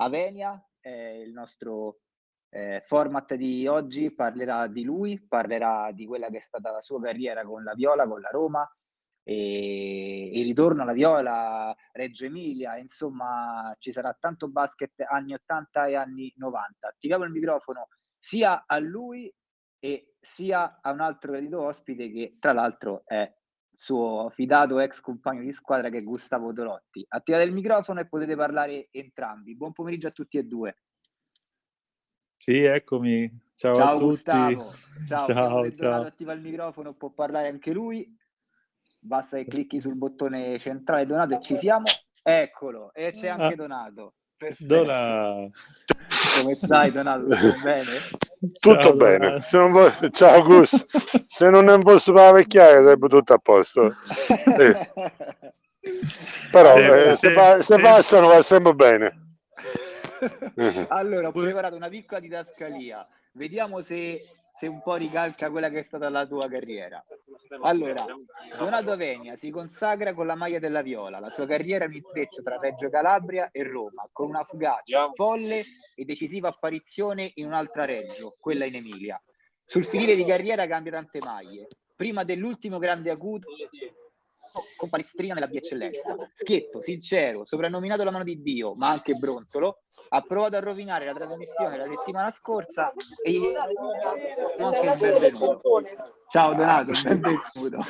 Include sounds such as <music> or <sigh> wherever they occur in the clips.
Avenia, eh, il nostro eh, format di oggi parlerà di lui, parlerà di quella che è stata la sua carriera con la Viola, con la Roma, e il ritorno alla Viola, Reggio Emilia, insomma ci sarà tanto basket anni 80 e anni 90. Attiviamo il microfono sia a lui e sia a un altro gradito ospite che tra l'altro è suo fidato ex compagno di squadra che è Gustavo Dolotti. Attivate il microfono e potete parlare entrambi. Buon pomeriggio a tutti e due. Sì, eccomi. Ciao, ciao a tutti. Gustavo. Ciao, ciao. ciao. attiva il microfono, può parlare anche lui. Basta che clicchi sul bottone centrale Donato e ci siamo. Eccolo, e c'è anche ah. Donato. Perfetto. Donato. Come <laughs> stai Donato? Tutto bene? Tutto ciao, bene. Se non vo- ciao Gus. Se non ne fosse per la vecchiaia sarebbe tutto a posto. <laughs> Eh. Però sì, eh, sì, se, pa- se passano va sempre bene. <laughs> allora, ho preparato una piccola didascalia. Vediamo se se un po' ricalca quella che è stata la tua carriera. Allora, Donato Venia si consacra con la maglia della Viola. La sua carriera è un intreccio tra Reggio Calabria e Roma, con una fugace, folle e decisiva apparizione in un'altra Reggio, quella in Emilia. Sul finire di carriera cambia tante maglie. Prima dell'ultimo grande acuto con Palestrina nella via eccellenza. Schietto, sincero, soprannominato la mano di Dio, ma anche Brontolo, ha provato a rovinare la trasmissione la settimana scorsa e gli anche il benvenuto. Ciao Donato, <laughs> benvenuto.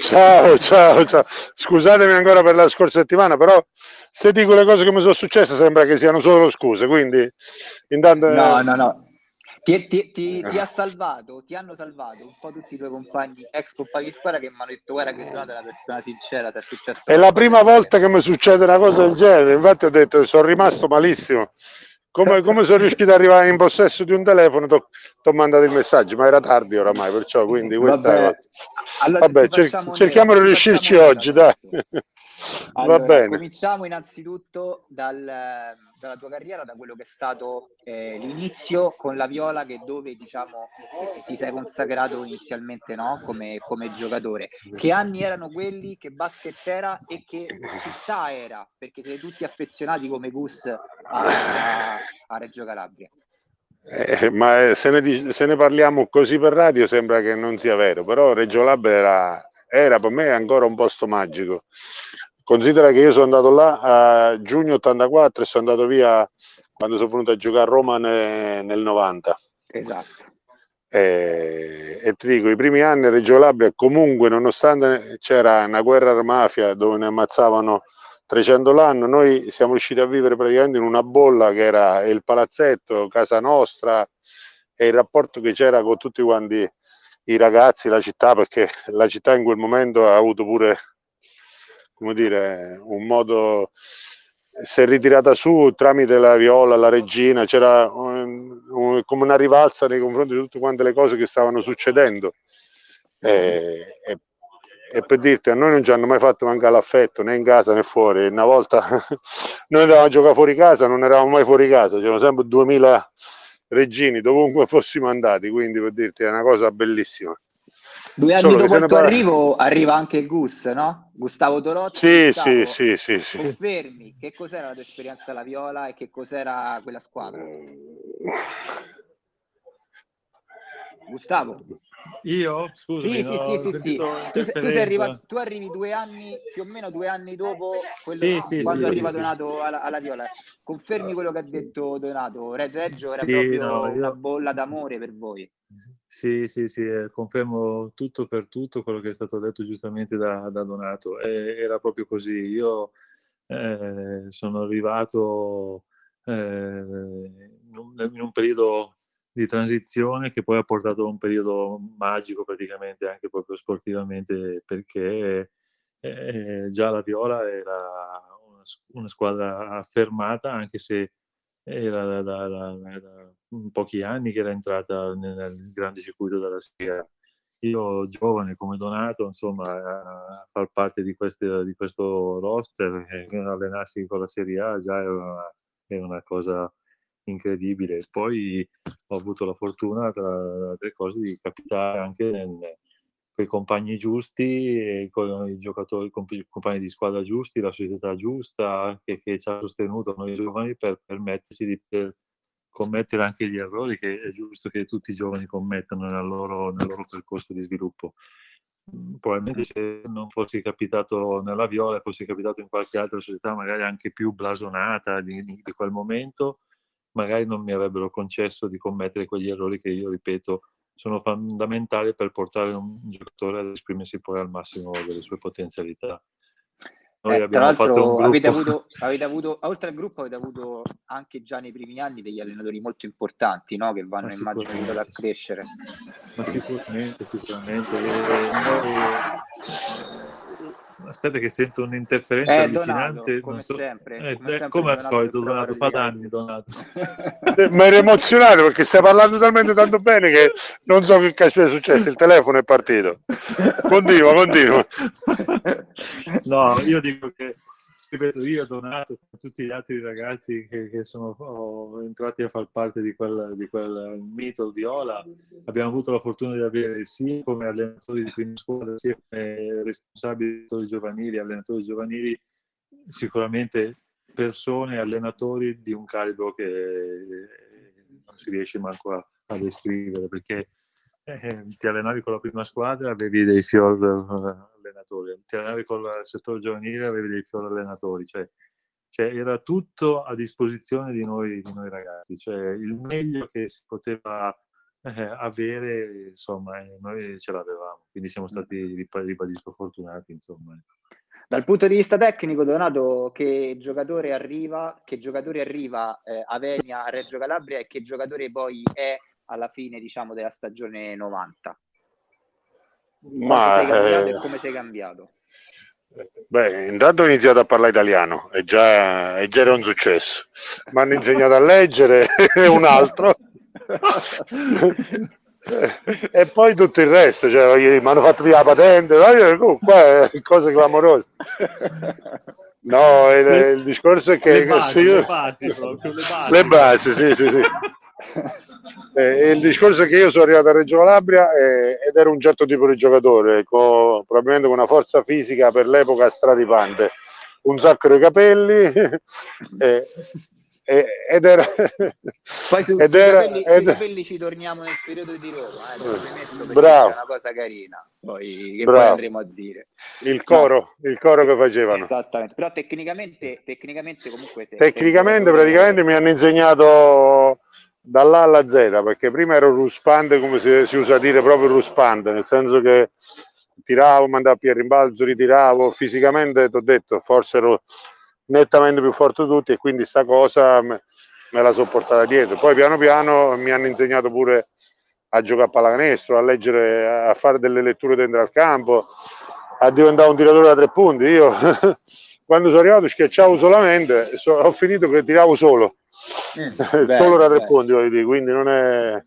ciao, ciao, ciao. Scusatemi ancora per la scorsa settimana, però se dico le cose che mi sono successe sembra che siano solo scuse, quindi intanto... No, no, no. Ti, ti, ti, ti, ha salvato, ti hanno salvato un po' tutti i tuoi compagni, ex compagni di squadra che mi hanno detto guarda che Donato è una persona sincera, è successo. È la prima volta che mi succede una cosa del genere, infatti ho detto sono rimasto malissimo. Come, come sono riuscito ad arrivare in possesso di un telefono, ti ho mandato il messaggio, ma era tardi oramai, perciò quindi <laughs> questa Vabbè, è... allora, Vabbè cer- cerchiamo di riuscirci oggi, dai. Allora. Cominciamo innanzitutto dal, dalla tua carriera, da quello che è stato eh, l'inizio con la Viola, che dove diciamo ti sei consacrato inizialmente no? come, come, giocatore. Che anni erano quelli, che basket era e che città era? Perché siete tutti affezionati come Gus a, a, a Reggio Calabria. Eh, ma se ne, se ne, parliamo così per radio sembra che non sia vero, però Reggio Calabria era, era per me ancora un posto magico Considera che io sono andato là a giugno 84 e sono andato via quando sono venuto a giocare a Roma nel, nel 90. Esatto. E, e, ti dico, i primi anni a Reggio Calabria, comunque, nonostante c'era una guerra mafia dove ne ammazzavano 300 l'anno, noi siamo riusciti a vivere praticamente in una bolla che era il palazzetto, casa nostra e il rapporto che c'era con tutti quanti i ragazzi, la città, perché la città in quel momento ha avuto pure come dire, un modo si è ritirata su tramite la Viola, la Regina, c'era un, un, come una rivalsa nei confronti di tutte quante le cose che stavano succedendo. E, e, e, per dirti, a noi non ci hanno mai fatto mancare l'affetto né in casa né fuori. Una volta <laughs> noi andavamo a giocare fuori casa, non eravamo mai fuori casa, c'erano sempre 2000 regini dovunque fossimo andati, quindi per dirti è una cosa bellissima. Due anni Solo dopo il tuo parla... arrivo arriva anche Gus, no? Gustavo Torotti. Sì, Gustavo, sì, sì, sì, Confermi, che cos'era la tua esperienza alla Viola e che cos'era quella squadra? Gustavo. Io? Scusa, sì, no, sì, sì, sì, Tu, tu, arrivato, tu, arrivi due anni, più o meno due anni dopo quello, sì, sì, quando arriva Donato alla, alla, Viola. Confermi quello che ha detto Donato? Red Reggio era proprio no, una bolla d'amore per voi. Sì, sì, sì, eh, confermo tutto per tutto quello che è stato detto giustamente da, da Donato. E, era proprio così. Io eh, sono arrivato eh, in un periodo di transizione che poi ha portato a un periodo magico praticamente anche proprio sportivamente perché eh, già la Viola era una, una, squadra affermata anche se era da, da, da, da, pochi anni che era entrata nel, nel grande circuito della Serie io giovane come Donato, insomma, a far parte di, queste, di questo roster e allenarsi con la Serie A già era una, era una cosa incredibile. Poi ho avuto la fortuna, tra altre cose, di capitare anche nel, i compagni giusti, con i giocatori, con i compagni di squadra giusti, la società giusta che, che ci ha sostenuto noi giovani per permetterci di poter commettere anche gli errori che è giusto che tutti i giovani commettano nel loro, nel loro percorso di sviluppo. Probabilmente se non fossi capitato nella Viola, fossi capitato in qualche altra società, magari anche più blasonata di, di quel momento, magari non mi avrebbero concesso di commettere quegli errori che io ripeto sono fondamentali per portare un giocatore ad esprimersi poi al massimo delle sue potenzialità. Noi eh, abbiamo fatto avete avuto, <laughs> avete avuto, oltre al gruppo avete avuto anche già nei primi anni degli allenatori molto importanti no? che vanno immagino a crescere. Ma sicuramente, sicuramente. E noi Aspetta che sento un'interferenza eh, allucinante. Donato, come, so... sempre, eh, come, sempre, come al solito, Donato, fa danni, Donato. Mi ero emozionato perché stai parlando talmente tanto bene che non so che cazzo è successo, il telefono è partito. Continua, continua. No, io dico che ripeto, io Donato con tutti gli altri ragazzi che, che sono entrati a far parte di quel, di quel mito di Ola, abbiamo avuto la fortuna di avere sia come allenatori di prima squadra, sia come responsabili giovanili, allenatori giovanili, sicuramente persone, allenatori di un calibro che non si riesce manco a, a descrivere, perché eh, ti allenavi con la prima squadra, avevi dei fior allenatori, ti allenavi con il settore giovanile, avevi dei fior allenatori, cioè, cioè, era tutto a disposizione di noi, di noi ragazzi, cioè il meglio che si poteva eh, avere, insomma, eh, noi ce l'avevamo, quindi siamo stati, ribadisco, fortunati, insomma. Dal punto di vista tecnico, Donato, che giocatore arriva, che giocatore arriva eh, a Venia, a Reggio Calabria e che giocatore poi è alla fine diciamo della stagione 90 ma sei cambiato eh... come sei cambiato Beh, intanto ho iniziato a parlare italiano e già, e già era un successo. Mi hanno insegnato a leggere <laughs> un altro. e poi tutto il resto, cioè, mi hanno fatto via la patente, oh, qua è cose clamorose. No, il, il discorso è che le basi, io... le basi, proprio, le basi. Le basi, sì, sì, sì. Eh, il discorso è che io sono arrivato a Reggio Calabria eh, ed ero un certo tipo di giocatore, con, probabilmente con una forza fisica per l'epoca straripante, un sacco di capelli <laughs> eh, ed era... <laughs> Poi su, ed era, capelli, ed... capelli ci torniamo nel periodo di Roma, eh, Bravo. è una cosa carina, poi, che Bravo. poi andremo a dire. Il coro, no. il coro che facevano. Esattamente, però tecnicamente, tecnicamente comunque... Tecnicamente praticamente mi hanno insegnato dall'A alla Z, perché prima ero ruspante, come si, si usa dire, proprio ruspante, nel senso che tiravo, mandavo più a rimbalzo, ritiravo, fisicamente ti ho detto, forse ero nettamente più forte di tutti e quindi sta cosa me, me la sono portata dietro. Poi piano piano mi hanno insegnato pure a giocare a pallacanestro, a leggere, a fare delle letture dentro al campo, a diventare un tiratore da tre punti. Io <laughs> quando sono arrivato schiacciavo solamente, so, ho finito che tiravo solo. Mm, <laughs> solo da tre punti, voglio dire, quindi non è...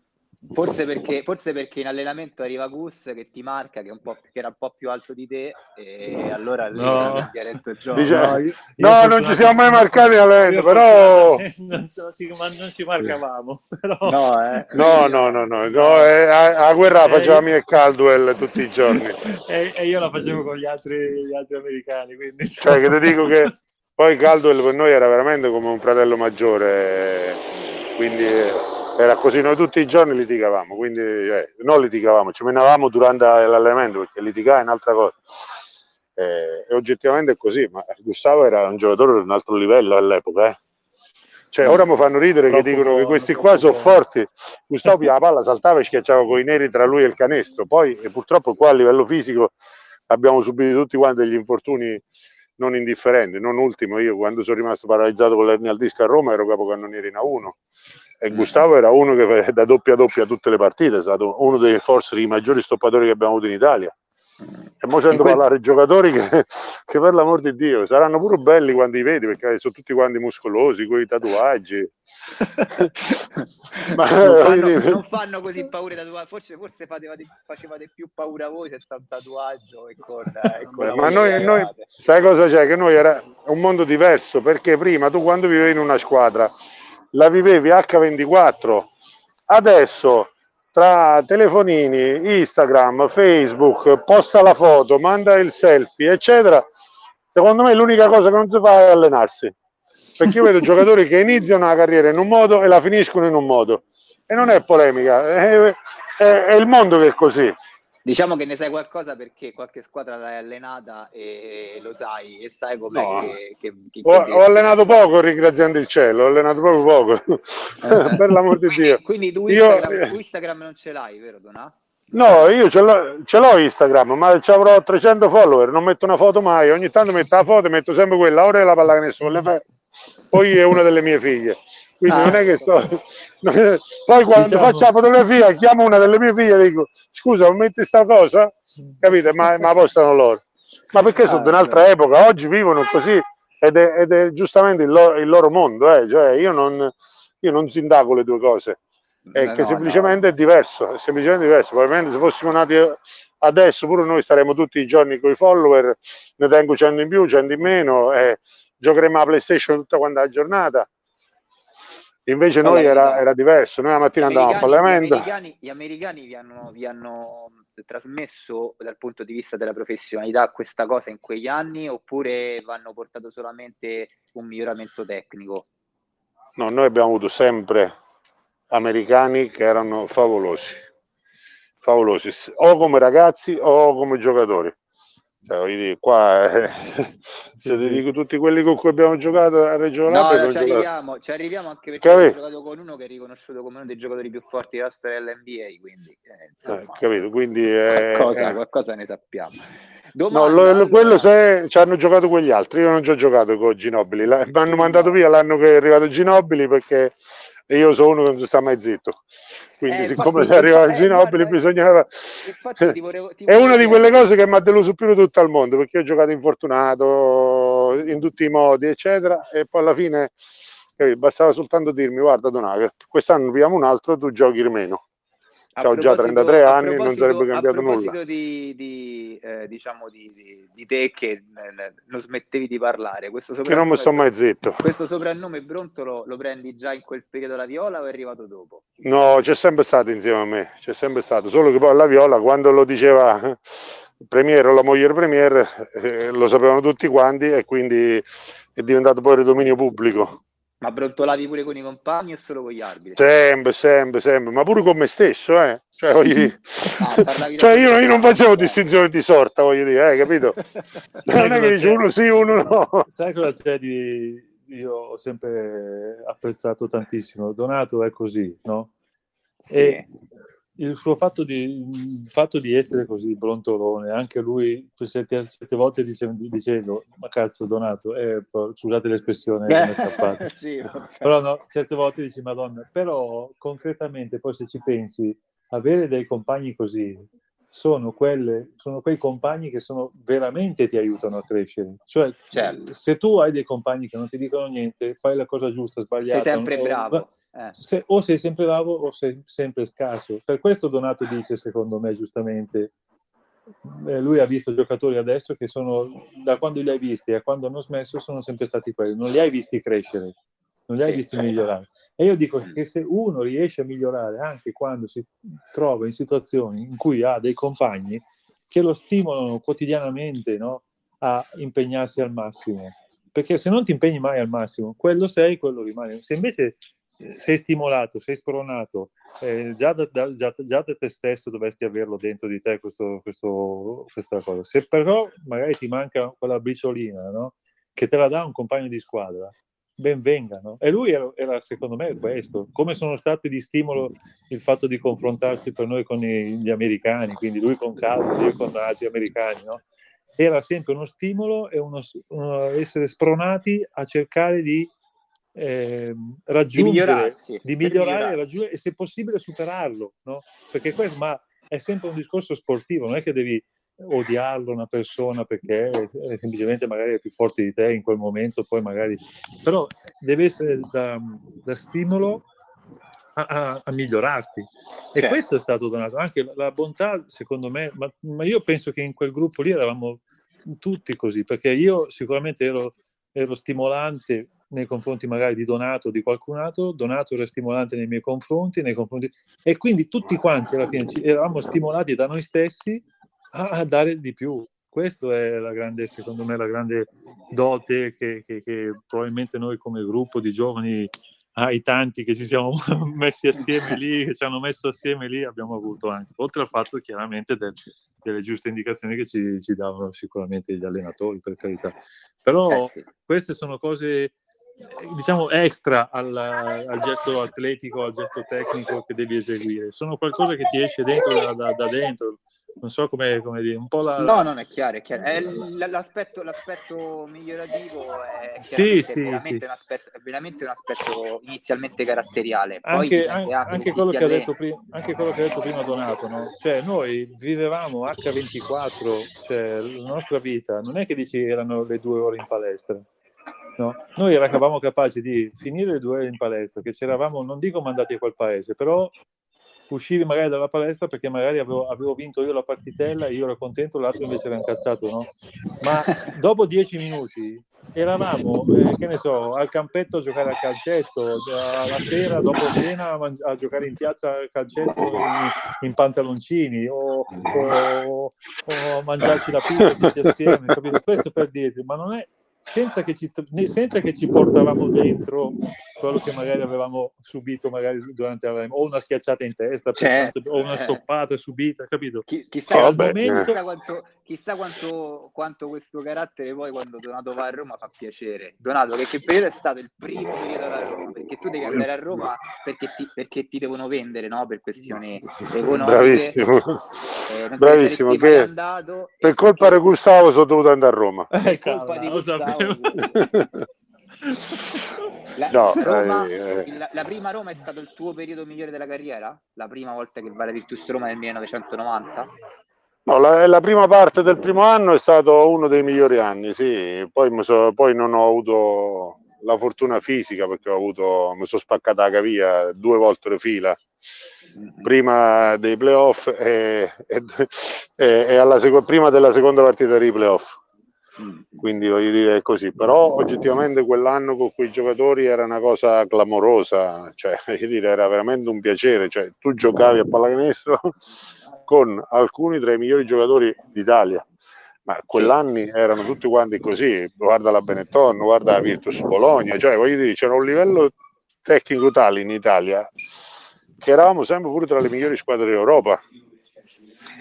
Forse perché, forse perché in allenamento arriva Gus che ti marca, che, che, era un po' più alto di te, e allora lì no. ti ha detto gioco. Dice, no, io, no non ci siamo mai marcati in allenamento, però... Non, ci, non ci marcavamo. <laughs> Però... No, eh. no, no, no, no, no eh, a, a, guerra eh, faceva io... e Caldwell tutti i giorni. <laughs> E, e, io la facevo con gli altri, gli altri americani, quindi... Cioè, che ti dico che poi Caldwell per noi era veramente come un fratello maggiore, quindi era così, noi tutti i giorni litigavamo, quindi eh, non litigavamo, ci menavamo durante l'allenamento perché litigare è un'altra cosa. Eh, e oggettivamente è così, ma Gustavo era un giocatore di un altro livello all'epoca. Eh. Cioè, ora mi fanno ridere troppo che dicono che questi qua sono forti. Gustavo <laughs> la palla, saltava e schiacciava con i neri tra lui e il canestro. Poi, purtroppo, qua a livello fisico abbiamo subito tutti quanti degli infortuni non indifferente, non ultimo, io quando sono rimasto paralizzato con l'ernia al disco a Roma ero capocannoniere in A1 e mm. Gustavo era uno che da doppia doppia tutte le partite, è stato uno dei forse dei maggiori stoppatori che abbiamo avuto in Italia. E ora sento quel... parlare giocatori che, <laughs> che, per l'amor di Dio saranno pure belli quando li vedi perché sono tutti quanti muscolosi con i tatuaggi. <laughs> Ma, non, fanno, non, fanno, così paura i tatuaggi, forse, forse facevate, facevate, più paura voi senza un tatuaggio. <laughs> E con, e con Ma noi, noi, sai cosa c'è? Che noi era un mondo diverso perché prima tu quando vivevi in una squadra la vivevi H24, adesso tra telefonini, Instagram, Facebook, posta la foto, manda il selfie, eccetera, secondo me l'unica cosa che non si fa è allenarsi. Perché io vedo <laughs> giocatori che iniziano la carriera in un modo e la finiscono in un modo. E non è polemica, è, è, è il mondo che è così. Diciamo che ne sai qualcosa perché qualche squadra l'hai allenata e lo sai e sai come no. che, che, che, ho, ho, allenato poco ringraziando il cielo, ho allenato proprio poco, <laughs> per l'amor di Dio. Quindi tu Instagram, io, Instagram non ce l'hai, vero Donato? No, io ce l'ho, ce l'ho, Instagram, ma ci avrò 300 follower, non metto una foto mai, ogni tanto metto la foto e metto sempre quella, ora è la palla che nessuno le fa, poi è una delle mie figlie. Quindi ah, non è che sto... <laughs> Poi quando diciamo... faccio la fotografia chiamo una delle mie figlie e dico scusa, metti sta cosa? Capite? Ma, ma postano loro. Ma perché sono di un'altra epoca, oggi vivono così ed è, ed è giustamente il loro, il loro mondo, eh? cioè, io, non, io non sindaco le due cose, è eh che no, semplicemente no. è diverso, è semplicemente diverso. Probabilmente se fossimo nati adesso pure noi staremmo tutti i giorni con i follower, ne tengo 100 in più, 100 in meno, e giocheremo a PlayStation tutta quanta la giornata Invece noi era, era, diverso, noi la mattina andavamo a fallimento. Gli americani, gli americani vi, hanno, vi, hanno, trasmesso dal punto di vista della professionalità questa cosa in quegli anni oppure vanno portato solamente un miglioramento tecnico? No, noi abbiamo avuto sempre americani che erano favolosi, favolosi, o come ragazzi o come giocatori. Cioè, dire, qua eh, <laughs> se ti dico tutti quelli con cui abbiamo giocato a Reggio Labra no, ci arriviamo, ci arriviamo anche perché abbiamo giocato con uno che è riconosciuto come uno dei giocatori più forti della storia dell'NBA quindi, eh, insomma, eh, capito? quindi eh, qualcosa, qualcosa, ne sappiamo. Domanda, no, lo, lo, quello se ci hanno giocato quegli altri io non ci ho giocato con Ginobili mi hanno mandato via l'anno che è arrivato Ginobili perché io sono uno che non si sta mai zitto quindi, eh, siccome si arriva al Ginobili, eh, bisognava. Infatti, volevo, <laughs> è una di quelle cose che mi ha deluso più di tutto il mondo perché ho giocato infortunato in tutti i modi, eccetera, e poi alla fine bastava soltanto dirmi: Guarda, Donato, quest'anno abbiamo un altro, tu giochi meno ho già 33 anni, non sarebbe cambiato nulla. Di, di, eh, diciamo di, di, di, te che eh, non smettevi di parlare, questo che non mi sto mai zitto. Questo soprannome Brontolo lo prendi già in quel periodo la Viola o è arrivato dopo? No, c'è sempre stato insieme a me, c'è sempre stato, solo che poi la Viola quando lo diceva Premier o la moglie Premier eh, lo sapevano tutti quanti e quindi è diventato poi il dominio pubblico. Ma brontolavi pure con i compagni o solo con gli arbitri? Sempre, sempre, sempre, ma pure con me stesso, eh. Cioè, voglio dire... <laughs> ah, <laughs> cioè io, io, non facevo distinzione di sorta, voglio dire, eh, capito? <laughs> non è che dice uno sì, uno no. Sai cosa c'è di... Io ho sempre apprezzato tantissimo. Donato è così, no? Sì. E il suo fatto di, il fatto di, essere così brontolone, anche lui certe, certe volte dice, dicendo, ma cazzo Donato, eh, scusate l'espressione, non è <laughs> scappata. sì, però no, certe volte dici, madonna, però concretamente poi se ci pensi, avere dei compagni così sono, quelle, sono quei compagni che sono, veramente ti aiutano a crescere. Cioè, certo. se tu hai dei compagni che non ti dicono niente, fai la cosa giusta, sbagliata. Sei sempre bravo eh. Se, o sei sempre bravo o sei sempre scarso. Per questo Donato dice, secondo me, giustamente, eh, lui ha visto giocatori adesso che sono, da quando li hai visti a quando hanno smesso, sono sempre stati quelli. Non li hai visti crescere, non li hai visti migliorare. E io dico che se uno riesce a migliorare anche quando si trova in situazioni in cui ha dei compagni che lo stimolano quotidianamente no? a impegnarsi al massimo, perché se non ti impegni mai al massimo, quello sei, quello rimane. Se invece sei stimolato, sei spronato, eh, già, da, da, già, già, da, te stesso dovresti averlo dentro di te questo, questo, questa cosa. Se però magari ti manca quella briciolina no? che te la dà un compagno di squadra, ben venga. No? E lui era, era, secondo me questo. Come sono stati di stimolo il fatto di confrontarsi per noi con gli americani, quindi lui con Calvo, io con altri americani, no? era sempre uno stimolo e uno, uno essere spronati a cercare di eh, raggiungere, di, di migliorare raggiungere, e se possibile superarlo, no? Perché questo, ma è sempre un discorso sportivo, non è che devi odiarlo una persona perché è semplicemente magari è più forte di te in quel momento, poi magari... però deve essere da, da stimolo a, a, a, migliorarti. E certo. questo è stato donato, anche la, la bontà, secondo me, ma, ma, io penso che in quel gruppo lì eravamo tutti così, perché io sicuramente ero, ero stimolante nei confronti magari di Donato o di qualcun altro, Donato era stimolante nei miei confronti, nei confronti... e quindi tutti quanti alla fine eravamo stimolati da noi stessi a, dare di più. Questo è la grande, secondo me, la grande dote che, che, che probabilmente noi come gruppo di giovani ai tanti che ci siamo <laughs> messi assieme lì, che ci hanno messo assieme lì, abbiamo avuto anche, oltre al fatto chiaramente del, delle giuste indicazioni che ci, ci, davano sicuramente gli allenatori, per carità. Però eh sì. queste sono cose, diciamo, extra al, al, gesto atletico, al gesto tecnico che devi eseguire. Sono qualcosa che ti esce dentro da, da, da dentro non so come, come dire, un po' la... No, non è chiaro, è chiaro. È l'aspetto, l'aspetto migliorativo è, sì, sì, veramente, sì. Un aspetto, è veramente un aspetto inizialmente caratteriale. Poi anche, anche, anche, quello che ha detto prima, anche quello che ha detto prima Donato, no? Cioè, noi vivevamo H24, cioè la nostra vita, non è che dici erano le due ore in palestra. No? Noi eravamo capaci di finire le due ore in palestra, che ci eravamo, non dico mandati a quel paese, però uscivi magari dalla palestra perché magari avevo, avevo, vinto io la partitella e io ero contento, l'altro invece era incazzato, no? Ma dopo dieci minuti eravamo, eh, che ne so, al campetto a giocare a calcetto, la sera dopo cena a, mangi- a, giocare in piazza a calcetto in, in pantaloncini o, o, o, a mangiarci la pizza tutti assieme, capito? Questo per dirti, ma non è, senza che, ci, senza che ci portavamo dentro quello che magari avevamo subito magari durante la o una schiacciata in testa certo. o una stoppata subita, capito? Chi, chissà, oh, momento... chissà, quanto, chissà quanto, quanto, questo carattere poi quando Donato va a Roma fa piacere. Donato, che, che periodo è stato il primo periodo a Roma? Perché tu devi andare a Roma perché ti, perché ti devono vendere, no? Per questioni economiche. Bravissimo. Eh, Bravissimo. Che andato, per colpa di Gustavo sono dovuto andare a Roma. Per eh, colpa di Gustavo. La, no, Roma, eh, la, la, prima Roma è stato il tuo periodo migliore della carriera? La prima volta che va la Virtus Roma nel 1990? No, la, la, prima parte del primo anno è stato uno dei migliori anni, sì. Poi, so, poi non ho avuto la fortuna fisica perché ho avuto, mi sono spaccata la caviglia due volte di fila. Prima dei playoff e, e, e, alla prima della seconda partita dei playoff. Quindi voglio dire così, però oggettivamente quell'anno con quei giocatori era una cosa clamorosa, cioè <laughs> voglio dire, era veramente un piacere, cioè, tu giocavi a pallacanestro con alcuni tra i migliori giocatori d'Italia, ma quell'anni erano tutti quanti così, guarda la Benetton, guarda la Virtus Bologna, cioè voglio dire, c'era un livello tecnico tale in Italia che eravamo sempre pure tra le migliori squadre d'Europa.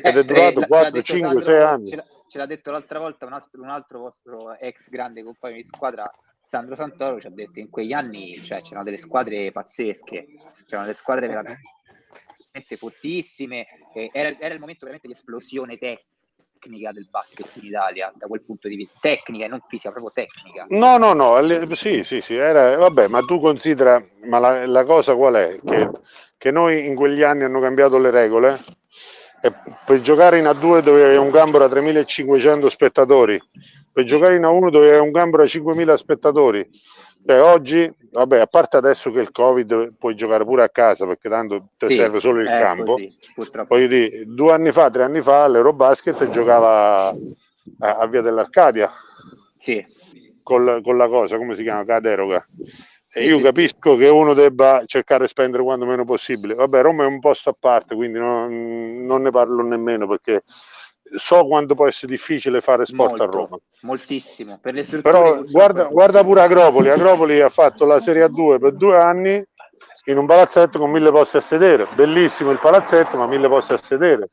Ed è eh, durato eh, 4, 5, 6 anni. ce l'ha detto l'altra volta un altro, un altro vostro ex grande compagno di squadra, Sandro Santoro, ci ha detto in quegli anni cioè, c'erano delle squadre pazzesche, c'erano delle squadre veramente fortissime, era, era, il momento veramente di esplosione tecnica del basket in Italia da quel punto di vista tecnica e non fisica proprio tecnica no no no sì sì sì era, vabbè ma tu considera ma la, la cosa qual è che, che noi in quegli anni hanno cambiato le regole e per giocare in A2 dove un gambero a 3500 spettatori, per giocare in A1 dove un gambero a 5000 spettatori. Cioè, oggi, vabbè, a parte adesso che il Covid puoi giocare pure a casa perché tanto ti sì, serve solo il campo. Così, Voglio dire, due anni fa, tre anni fa, l'Eurobasket giocava a, a Via dell'Arcadia. Sì. Con, con la cosa, come si chiama? Caderoga. Sì, io sì, capisco che uno debba cercare di spendere quanto meno possibile. Vabbè, Roma è un posto a parte, quindi non, non ne parlo nemmeno perché so quanto può essere difficile fare sport Molto, a Roma. Moltissimo. Per le Però guarda, guarda, pure Agropoli. Agropoli ha fatto la Serie A2 per due anni in un palazzetto con mille posti a sedere. Bellissimo il palazzetto, ma mille posti a sedere.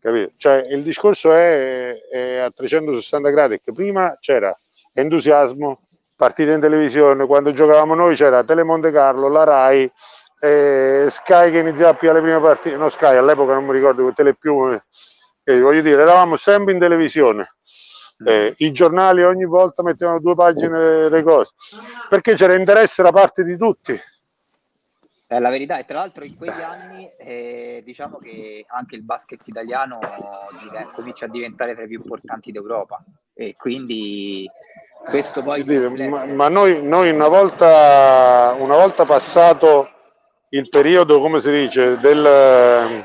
Capito? Cioè, il discorso è, è a 360 gradi, che prima c'era entusiasmo, partite in televisione, quando giocavamo noi c'era Telemonte Carlo, la Rai, eh, Sky che iniziava più alle prime partite, no Sky all'epoca non mi ricordo, Telepiù, eh, eh, voglio dire, eravamo sempre in televisione. Eh, I giornali ogni volta mettevano due pagine delle cose perché c'era interesse da parte di tutti. È la verità, e tra l'altro in quegli anni eh, diciamo che anche il basket italiano comincia a diventare tra i più importanti d'Europa e quindi questo poi sì, ma, ma noi, noi, una, volta, una volta passato il periodo, come si dice, del,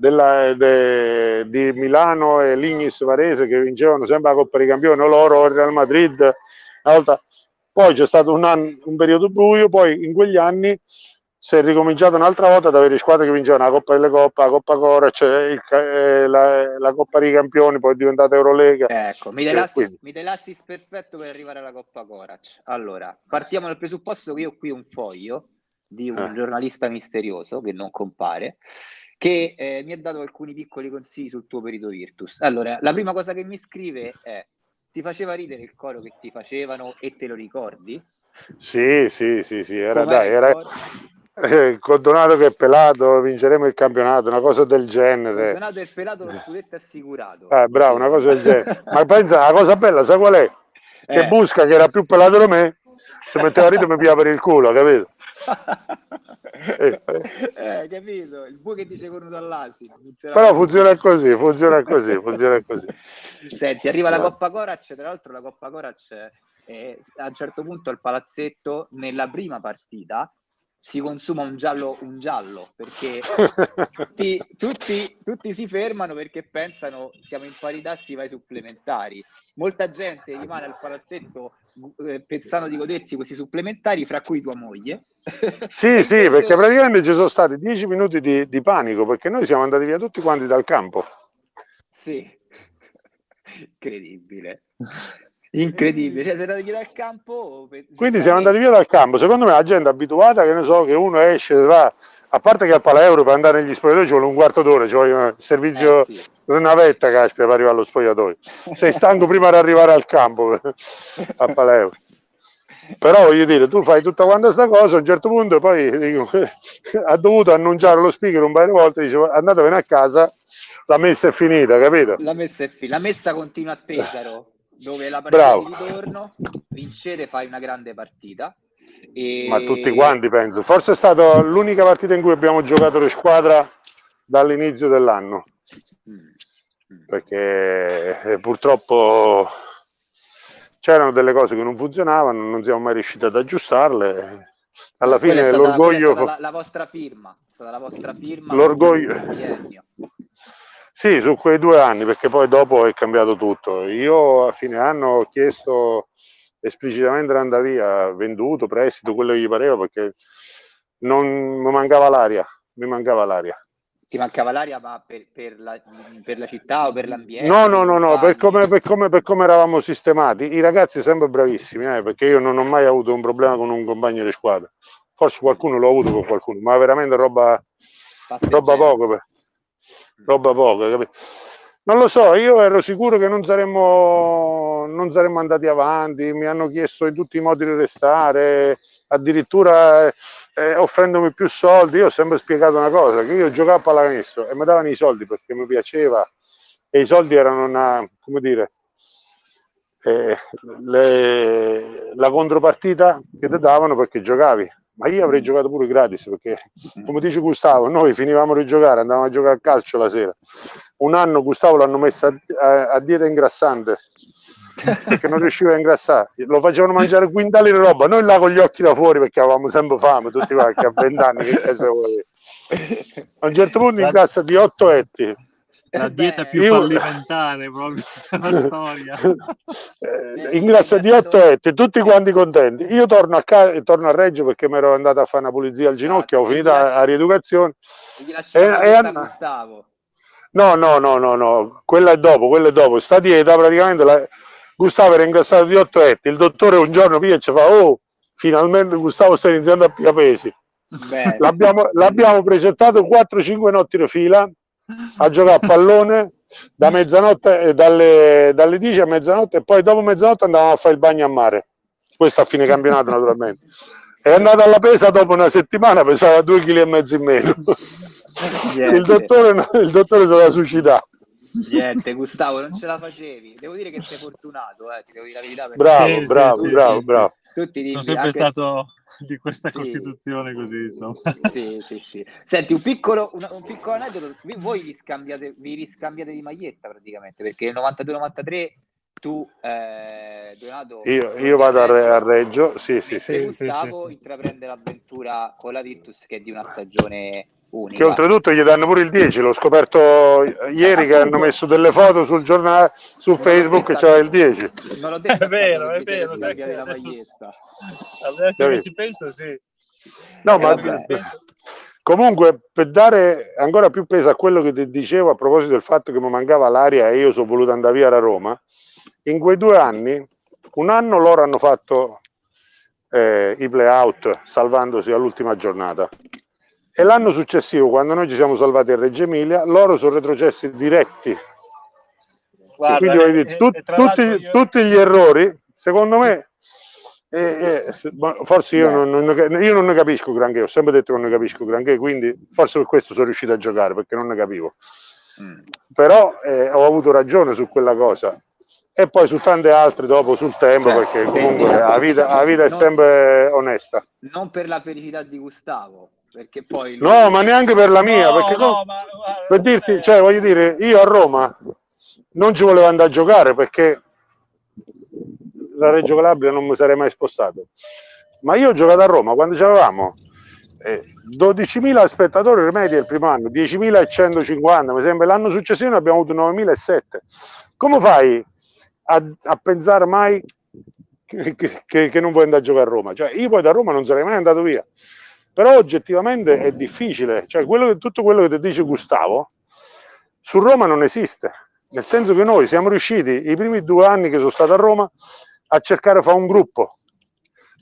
della, de, di Milano e Lignis Varese che vincevano sempre la Coppa dei Campioni, loro o il Real Madrid, una volta poi c'è stato un, anno, un periodo buio, poi in quegli anni si è ricominciato un'altra volta ad avere squadre che vincevano la Coppa delle Coppe, la Coppa Cora, cioè eh, la, la, Coppa dei Campioni, poi è diventata Eurolega. Ecco, mi dai, l'assist, perfetto per arrivare alla Coppa Corac. Allora, partiamo dal presupposto che io ho qui un foglio di un eh. giornalista misterioso che non compare, che eh, mi ha dato alcuni piccoli consigli sul tuo perito Virtus. Allora, la prima cosa che mi scrive è, ti faceva ridere il coro che ti facevano e te lo ricordi? Sì, sì, sì, sì, era, dai, era, eh, con Donato che è pelato vinceremo il campionato, una cosa del genere. Donato è pelato, lo scudetto assicurato. Ah, bravo, una cosa del genere. <laughs> Ma pensa, la cosa bella, sai qual è? Che eh. Busca, che era più pelato di me, si metteva a ridere mi piava per il culo, capito? <laughs> eh, eh, capito? Il bue che dice cornuto all'asino. Però funziona così, funziona così, funziona così. Senti, arriva la Coppa Corac, tra l'altro la Coppa Corac eh, a un certo punto al palazzetto nella prima partita si consuma un giallo, un giallo perché tutti, tutti, tutti, si fermano perché pensano siamo in parità, si va ai supplementari. Molta gente rimane al palazzetto eh, pensando di godersi questi supplementari, fra cui tua moglie. Sì, sì, perché praticamente ci sono stati dieci minuti di, di panico perché noi siamo andati via tutti quanti dal campo. Sì, incredibile. Incredibile, cioè siete andati via dal campo. Quindi siamo andati via dal campo. Secondo me la gente è abituata che ne so che uno esce, va, a parte che al Pala Euro per andare negli spogliatoi ci vuole un quarto d'ora, ci vuole il servizio eh, sì. navetta caspita per arrivare allo spogliatoio. Sei stanco prima di arrivare al campo <laughs> a Pala Euro. Però voglio dire, tu fai tutta quanta questa cosa, a un certo punto poi dico, <laughs> ha dovuto annunciare lo speaker un paio di volte, dice andatevene a casa, la messa è finita, capito? La messa è finita, la messa continua a <laughs> Pesaro dove la partita Bravo. di ritorno vincete, fai una grande partita. E... Ma tutti quanti penso. Forse è stata l'unica partita in cui abbiamo giocato di squadra dall'inizio dell'anno. Mm. Perché eh, purtroppo c'erano delle cose che non funzionavano, non siamo mai riusciti ad aggiustarle. Alla fine stata, l'orgoglio. La, la, vostra firma, è stata la vostra firma. L'orgoglio. Sì, su quei due anni, perché poi dopo è cambiato tutto. Io a fine anno ho chiesto esplicitamente andare via, venduto, prestito, quello che gli pareva, perché non mi mancava l'aria, mi mancava l'aria. Ti mancava l'aria ma per, per, la, per la, città o per l'ambiente? No, no, no, no per, come, per, come, per come eravamo sistemati. I ragazzi sempre bravissimi, eh, perché io non ho mai avuto un problema con un compagno di squadra. Forse qualcuno l'ho avuto con qualcuno, ma veramente roba, roba poco. Roba poca, capito? Non lo so, io ero sicuro che non saremmo, non saremmo andati avanti, mi hanno chiesto in tutti i modi di restare, addirittura eh, eh, offrendomi più soldi. Io ho sempre spiegato una cosa, che io giocavo a pallacanestro e mi davano i soldi perché mi piaceva e i soldi erano una, come dire, eh, le, la contropartita che ti davano perché giocavi ma io avrei giocato pure gratis perché, come dice Gustavo, noi finivamo di giocare, andavamo a giocare a calcio la sera. Un anno Gustavo l'hanno messo a, a, a dieta ingrassante perché non riusciva a ingrassare, lo facevano mangiare quintali di roba, noi là con gli occhi da fuori perché avevamo sempre fame, tutti quanti a vent'anni. A un certo punto incassa di otto etti la dieta più io... fallimentare proprio <laughs> della storia. Eh, ingrassa di 8 ette, tutti quanti contenti. Io torno a, casa, torno a Reggio perché mi ero andato a fare una pulizia al ginocchio, ah, ho finito la, la rieducazione. E, e and... No, no, no, no, no, quella è dopo, quella è dopo. Sta dieta praticamente la... Gustavo era ingrassato di 8 etti, il dottore un giorno via ci fa, oh, finalmente Gustavo sta iniziando a pigliare pesi. L'abbiamo, l'abbiamo precettato 4-5 notti di fila a giocare a pallone da mezzanotte, eh, dalle, dalle 10 a mezzanotte e poi dopo mezzanotte andavamo a fare il bagno a mare. Questo a fine campionato <laughs> naturalmente. È andato alla pesa dopo una settimana, pesava due kg e mezzo in meno. Il dottore, il dottore se l'ha suicidato. Niente, Gustavo, non ce la facevi. Devo dire che sei fortunato, eh, ti devo dire la verità. Bravo, sì, bravo, sì, bravo, sì, bravo. Tutti Sono sempre anche... stato <laughs> di questa Costituzione così, insomma. Sì, sì, sì. Senti, un piccolo, un, un piccolo aneddoto. Voi vi scambiate, vi riscambiate di maglietta praticamente, perché nel 92-93 tu, eh, Donato... Io, io vado a, Reggio, a Reggio, sì, sì, sì. Gustavo sì, intraprende l'avventura con la Virtus che è di una stagione Unica. Che oltretutto gli danno pure il 10, l'ho scoperto ieri che hanno messo delle foto sul giornale, su Facebook, c'era il 10. Non l'ho detto, è vero, è vero. Sai che adesso, che ci penso, sì. No, ma penso... comunque per dare ancora più peso a quello che ti dicevo a proposito del fatto che mi mancava l'aria e io sono voluto andare via da Roma, in quei due anni, un anno loro hanno fatto eh, i play-out salvandosi all'ultima giornata e l'anno successivo, quando noi ci siamo salvati a Reggio Emilia, loro sono retrocessi diretti. Guarda, Quindi, e, dire, tu, e tutti, io... tutti, gli errori, secondo me, eh, eh, forse io non, non, io non, ne capisco granché, ho sempre detto che non ne capisco granché, quindi forse per questo sono riuscito a giocare, perché non ne capivo. Mm. Però eh, ho avuto ragione su quella cosa e poi su tante altre dopo sul tempo, cioè, perché comunque la vita, la vita è sempre onesta. Non per la felicità di Gustavo, perché poi lui... no ma neanche per la mia no, perché no, no, ma, guarda, per dirti cioè voglio dire io a Roma non ci volevo andare a giocare perché la Reggio Calabria non mi sarei mai spostato. Ma io ho giocato a Roma quando avevamo eh, 12.000 spettatori media il primo anno 10.150 mi sembra. L'anno successivo ne abbiamo avuto 9.007 come fai a, a pensare mai che, che, che, non vuoi andare a giocare a Roma? Cioè io poi da Roma non sarei mai andato via. Però oggettivamente è difficile, cioè quello che, tutto quello che ti dice Gustavo su Roma non esiste, nel senso che noi siamo riusciti i primi due anni che sono stato a Roma a cercare di fare un gruppo,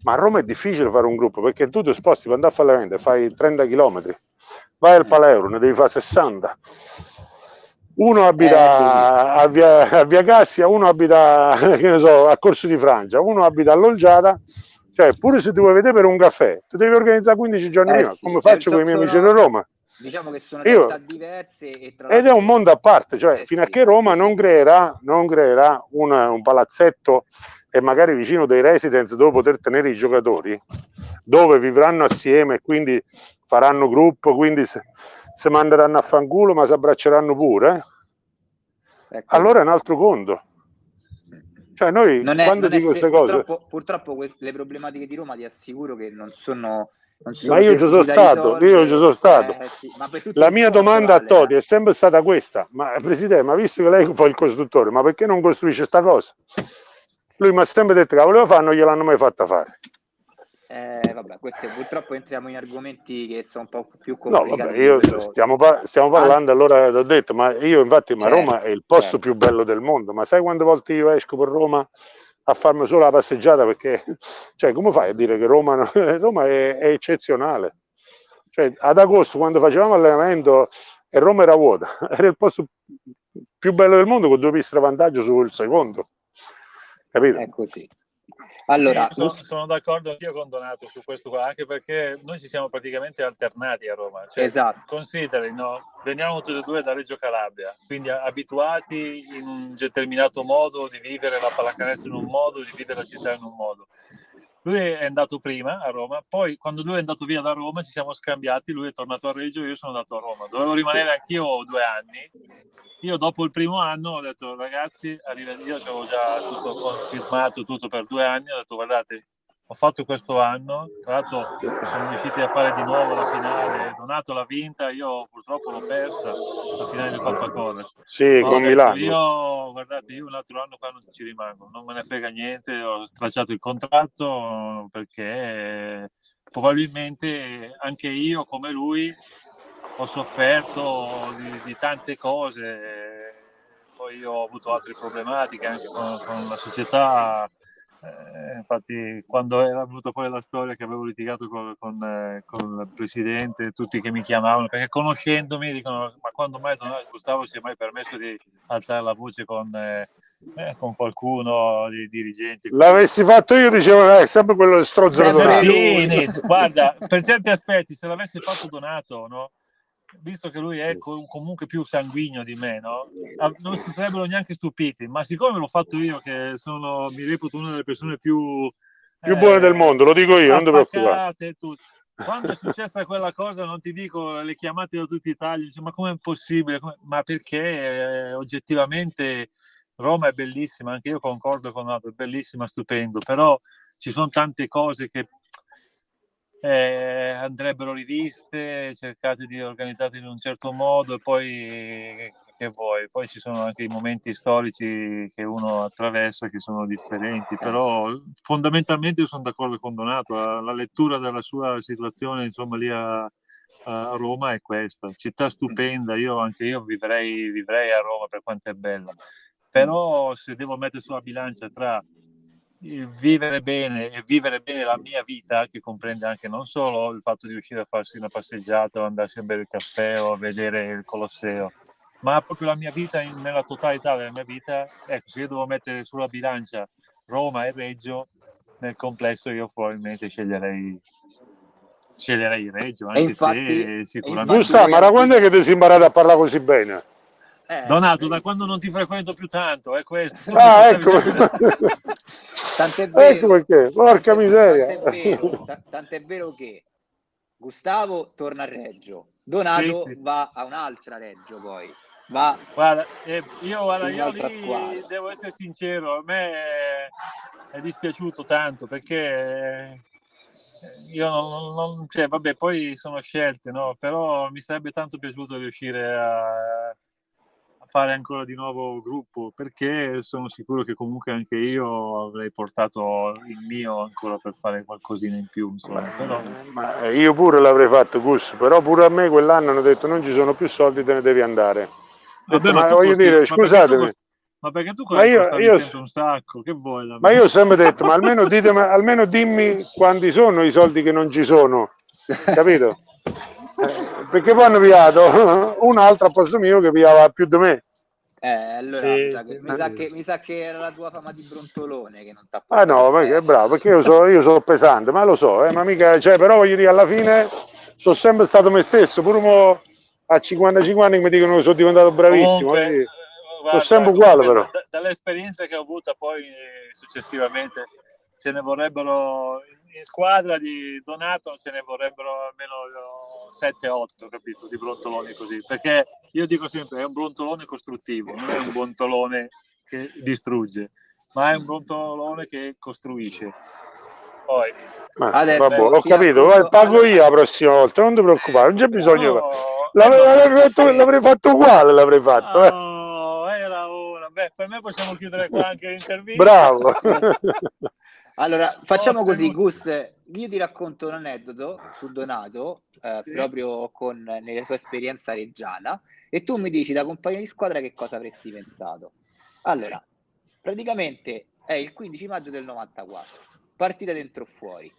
ma a Roma è difficile fare un gruppo perché tu ti sposti per andare a fare la vendita, fai 30 km, vai al Paleuro, ne devi fare 60. Uno abita eh, a, via, a Via Cassia, uno abita <laughs> so, a Corso di Francia, uno abita a Lolgiata cioè, pure se tu vuoi vedere per un caffè, tu devi organizzare 15 giorni eh, prima, sì, come faccio con i miei amici di Roma. Diciamo che sono Io, diverse e ed è un mondo a parte, cioè eh, fino a che Roma non creerà, non creerà una, un palazzetto e magari vicino dei residence dove poter tenere i giocatori, dove vivranno assieme e quindi faranno gruppo, quindi se, se manderanno a fanculo ma si abbracceranno pure, ecco. allora è un altro conto. Cioè noi non è, quando dico queste cose... Purtroppo, purtroppo queste, le problematiche di Roma ti assicuro che non sono... Non sono ma io ci sono stato, io ci sono stato. Eh, sì, La mia domanda a Toti è sempre stata questa, ma Presidente, ma visto che lei fa il costruttore, ma perché non costruisce questa cosa? Lui mi ha sempre detto che la voleva fare, non gliel'hanno mai fatta fare. Eh, vabbè, questi, purtroppo entriamo in argomenti che sono un po' più complicati. No, vabbè, io stiamo, par- stiamo, parlando, allora l'ho detto, ma io infatti, ma certo, Roma è il posto certo. più bello del mondo, ma sai quante volte io esco per Roma a farmi solo la passeggiata perché, <laughs> cioè, come fai a dire che Roma, <laughs> Roma è, è, eccezionale? Cioè, ad agosto, quando facevamo allenamento e Roma era vuota, <laughs> era il posto più bello del mondo con due piste a vantaggio sul secondo. Capito? È così. Allora, sì, sono, sono, d'accordo anch'io con Donato su questo qua, anche perché noi ci siamo praticamente alternati a Roma. Cioè, esatto. Consideri, no? veniamo tutti e due da Reggio Calabria, quindi abituati in un determinato modo di vivere la pallacanestro in un modo, di vivere la città in un modo. Lui è andato prima a Roma, poi quando lui è andato via da Roma ci siamo scambiati, lui è tornato a Reggio, io sono andato a Roma. Dovevo rimanere anch'io due anni. Io dopo il primo anno ho detto ragazzi, io avevo già tutto firmato, tutto per due anni, ho detto guardate, ho fatto questo anno, tra l'altro siamo riusciti a fare di nuovo la finale, Donato l'ha vinta, io purtroppo l'ho persa, la finale di Coppa Corres. Sì, con Milano. Io, guardate, io un altro anno qua non ci rimango, non me ne frega niente, ho stracciato il contratto perché probabilmente anche io come lui ho sofferto di, di tante cose, poi io ho avuto altre problematiche anche con, con la società eh, infatti, quando era venuta poi la storia che avevo litigato con, con, eh, con, il presidente, tutti che mi chiamavano, perché conoscendomi dicono: Ma quando mai Gustavo si è mai permesso di alzare la voce con, eh, eh con qualcuno di dirigenti? L'avessi fatto io, dicevo, è sempre quello stronzo. Guarda, per certi aspetti, se l'avessi fatto Donato, no? Visto che lui è comunque più sanguigno di me, no? non si sarebbero neanche stupiti, ma siccome l'ho fatto io, che sono, mi reputo una delle persone più... Più eh, buone del mondo, lo dico io, non ti preoccupare. Quando è successa quella cosa, non ti dico le chiamate da tutti i Italia, dice, ma com'è possibile? Ma perché eh, oggettivamente Roma è bellissima, anche io concordo con Nato, è bellissima, stupendo, però ci sono tante cose che eh, andrebbero riviste, cercate di organizzarle in un certo modo e poi che vuoi. Poi ci sono anche i momenti storici che uno attraversa che sono differenti, però fondamentalmente sono d'accordo con Donato, la, la lettura della sua situazione insomma lì a, a, Roma è questa, città stupenda, io anche io vivrei, vivrei a Roma per quanto è bella, però se devo mettere sulla bilancia tra vivere bene e vivere bene la mia vita, che comprende anche non solo il fatto di uscire a farsi una passeggiata o andarsi a bere il caffè o a vedere il Colosseo, ma proprio la mia vita in, nella totalità della mia vita, ecco, se io devo mettere sulla bilancia Roma e Reggio, nel complesso io probabilmente sceglierei sceglierei Reggio, anche infatti, se sicuramente... Gustavo, ma da quando è che ti sei imparato a parlare così bene? Eh, Donato, da quando non ti frequento più tanto, è questo. Ah, ecco. <laughs> tant'è vero, ecco perché, porca miseria. Tant'è vero, tant'è vero che Gustavo torna a Reggio, Donato sì, sì. va a un'altra Reggio poi. Va guarda, eh, io, guarda, io lì squadra. devo essere sincero, a me è, è dispiaciuto tanto perché eh, io non, non, cioè, vabbè, poi sono scelte, no? Però mi sarebbe tanto piaciuto riuscire a, fare ancora di nuovo gruppo perché sono sicuro che comunque anche io avrei portato il mio ancora per fare qualcosina in più insomma. Però... Ma io pure l'avrei fatto Gus però pure a me quell'anno hanno detto non ci sono più soldi te ne devi andare Vabbè, ma, ma voglio costi, dire scusatemi ma perché tu ma io, io un sacco che vuoi ma io ho sempre detto ma almeno, <laughs> ditemi, almeno dimmi quanti sono i soldi che non ci sono <laughs> capito? Eh, perché poi hanno pigliato <laughs> un altro a posto mio che pigliava più di me. Eh, allora sì, mi, sa sì, che, mi, sa che, mi, sa che, era la tua fama di brontolone che non t'ha Ah no, ma che bravo, perché io sono, io sono pesante, ma lo so, eh, ma mica, cioè, però voglio dire, alla fine sono sempre stato me stesso, pure mo a 55 anni mi dicono che sono diventato bravissimo. Comunque, quindi, guarda, sono sempre uguale però. D- dall'esperienza che ho avuto poi successivamente ce ne vorrebbero in squadra di Donato ce ne vorrebbero almeno 7-8, capito, di brontoloni così, perché io dico sempre è un brontolone costruttivo, non è un brontolone che distrugge, ma è un brontolone che costruisce. Poi, ma, Adesso, vabbè, ho capito, appunto, pago io la prossima volta, non ti preoccupare, non c'è bisogno. No, l'avrei, l'avrei, fatto, l'avrei, fatto, uguale, l'avrei fatto. Eh. No, era ora. Beh, per me possiamo chiudere qua anche l'intervista. Bravo. <laughs> Allora, facciamo così, Gus, io ti racconto un aneddoto su Donato, eh, sì. proprio con, nella tua esperienza reggiana, e tu mi dici da compagno di squadra che cosa avresti pensato. Allora, praticamente è il 15 maggio del 94, partita dentro o fuori.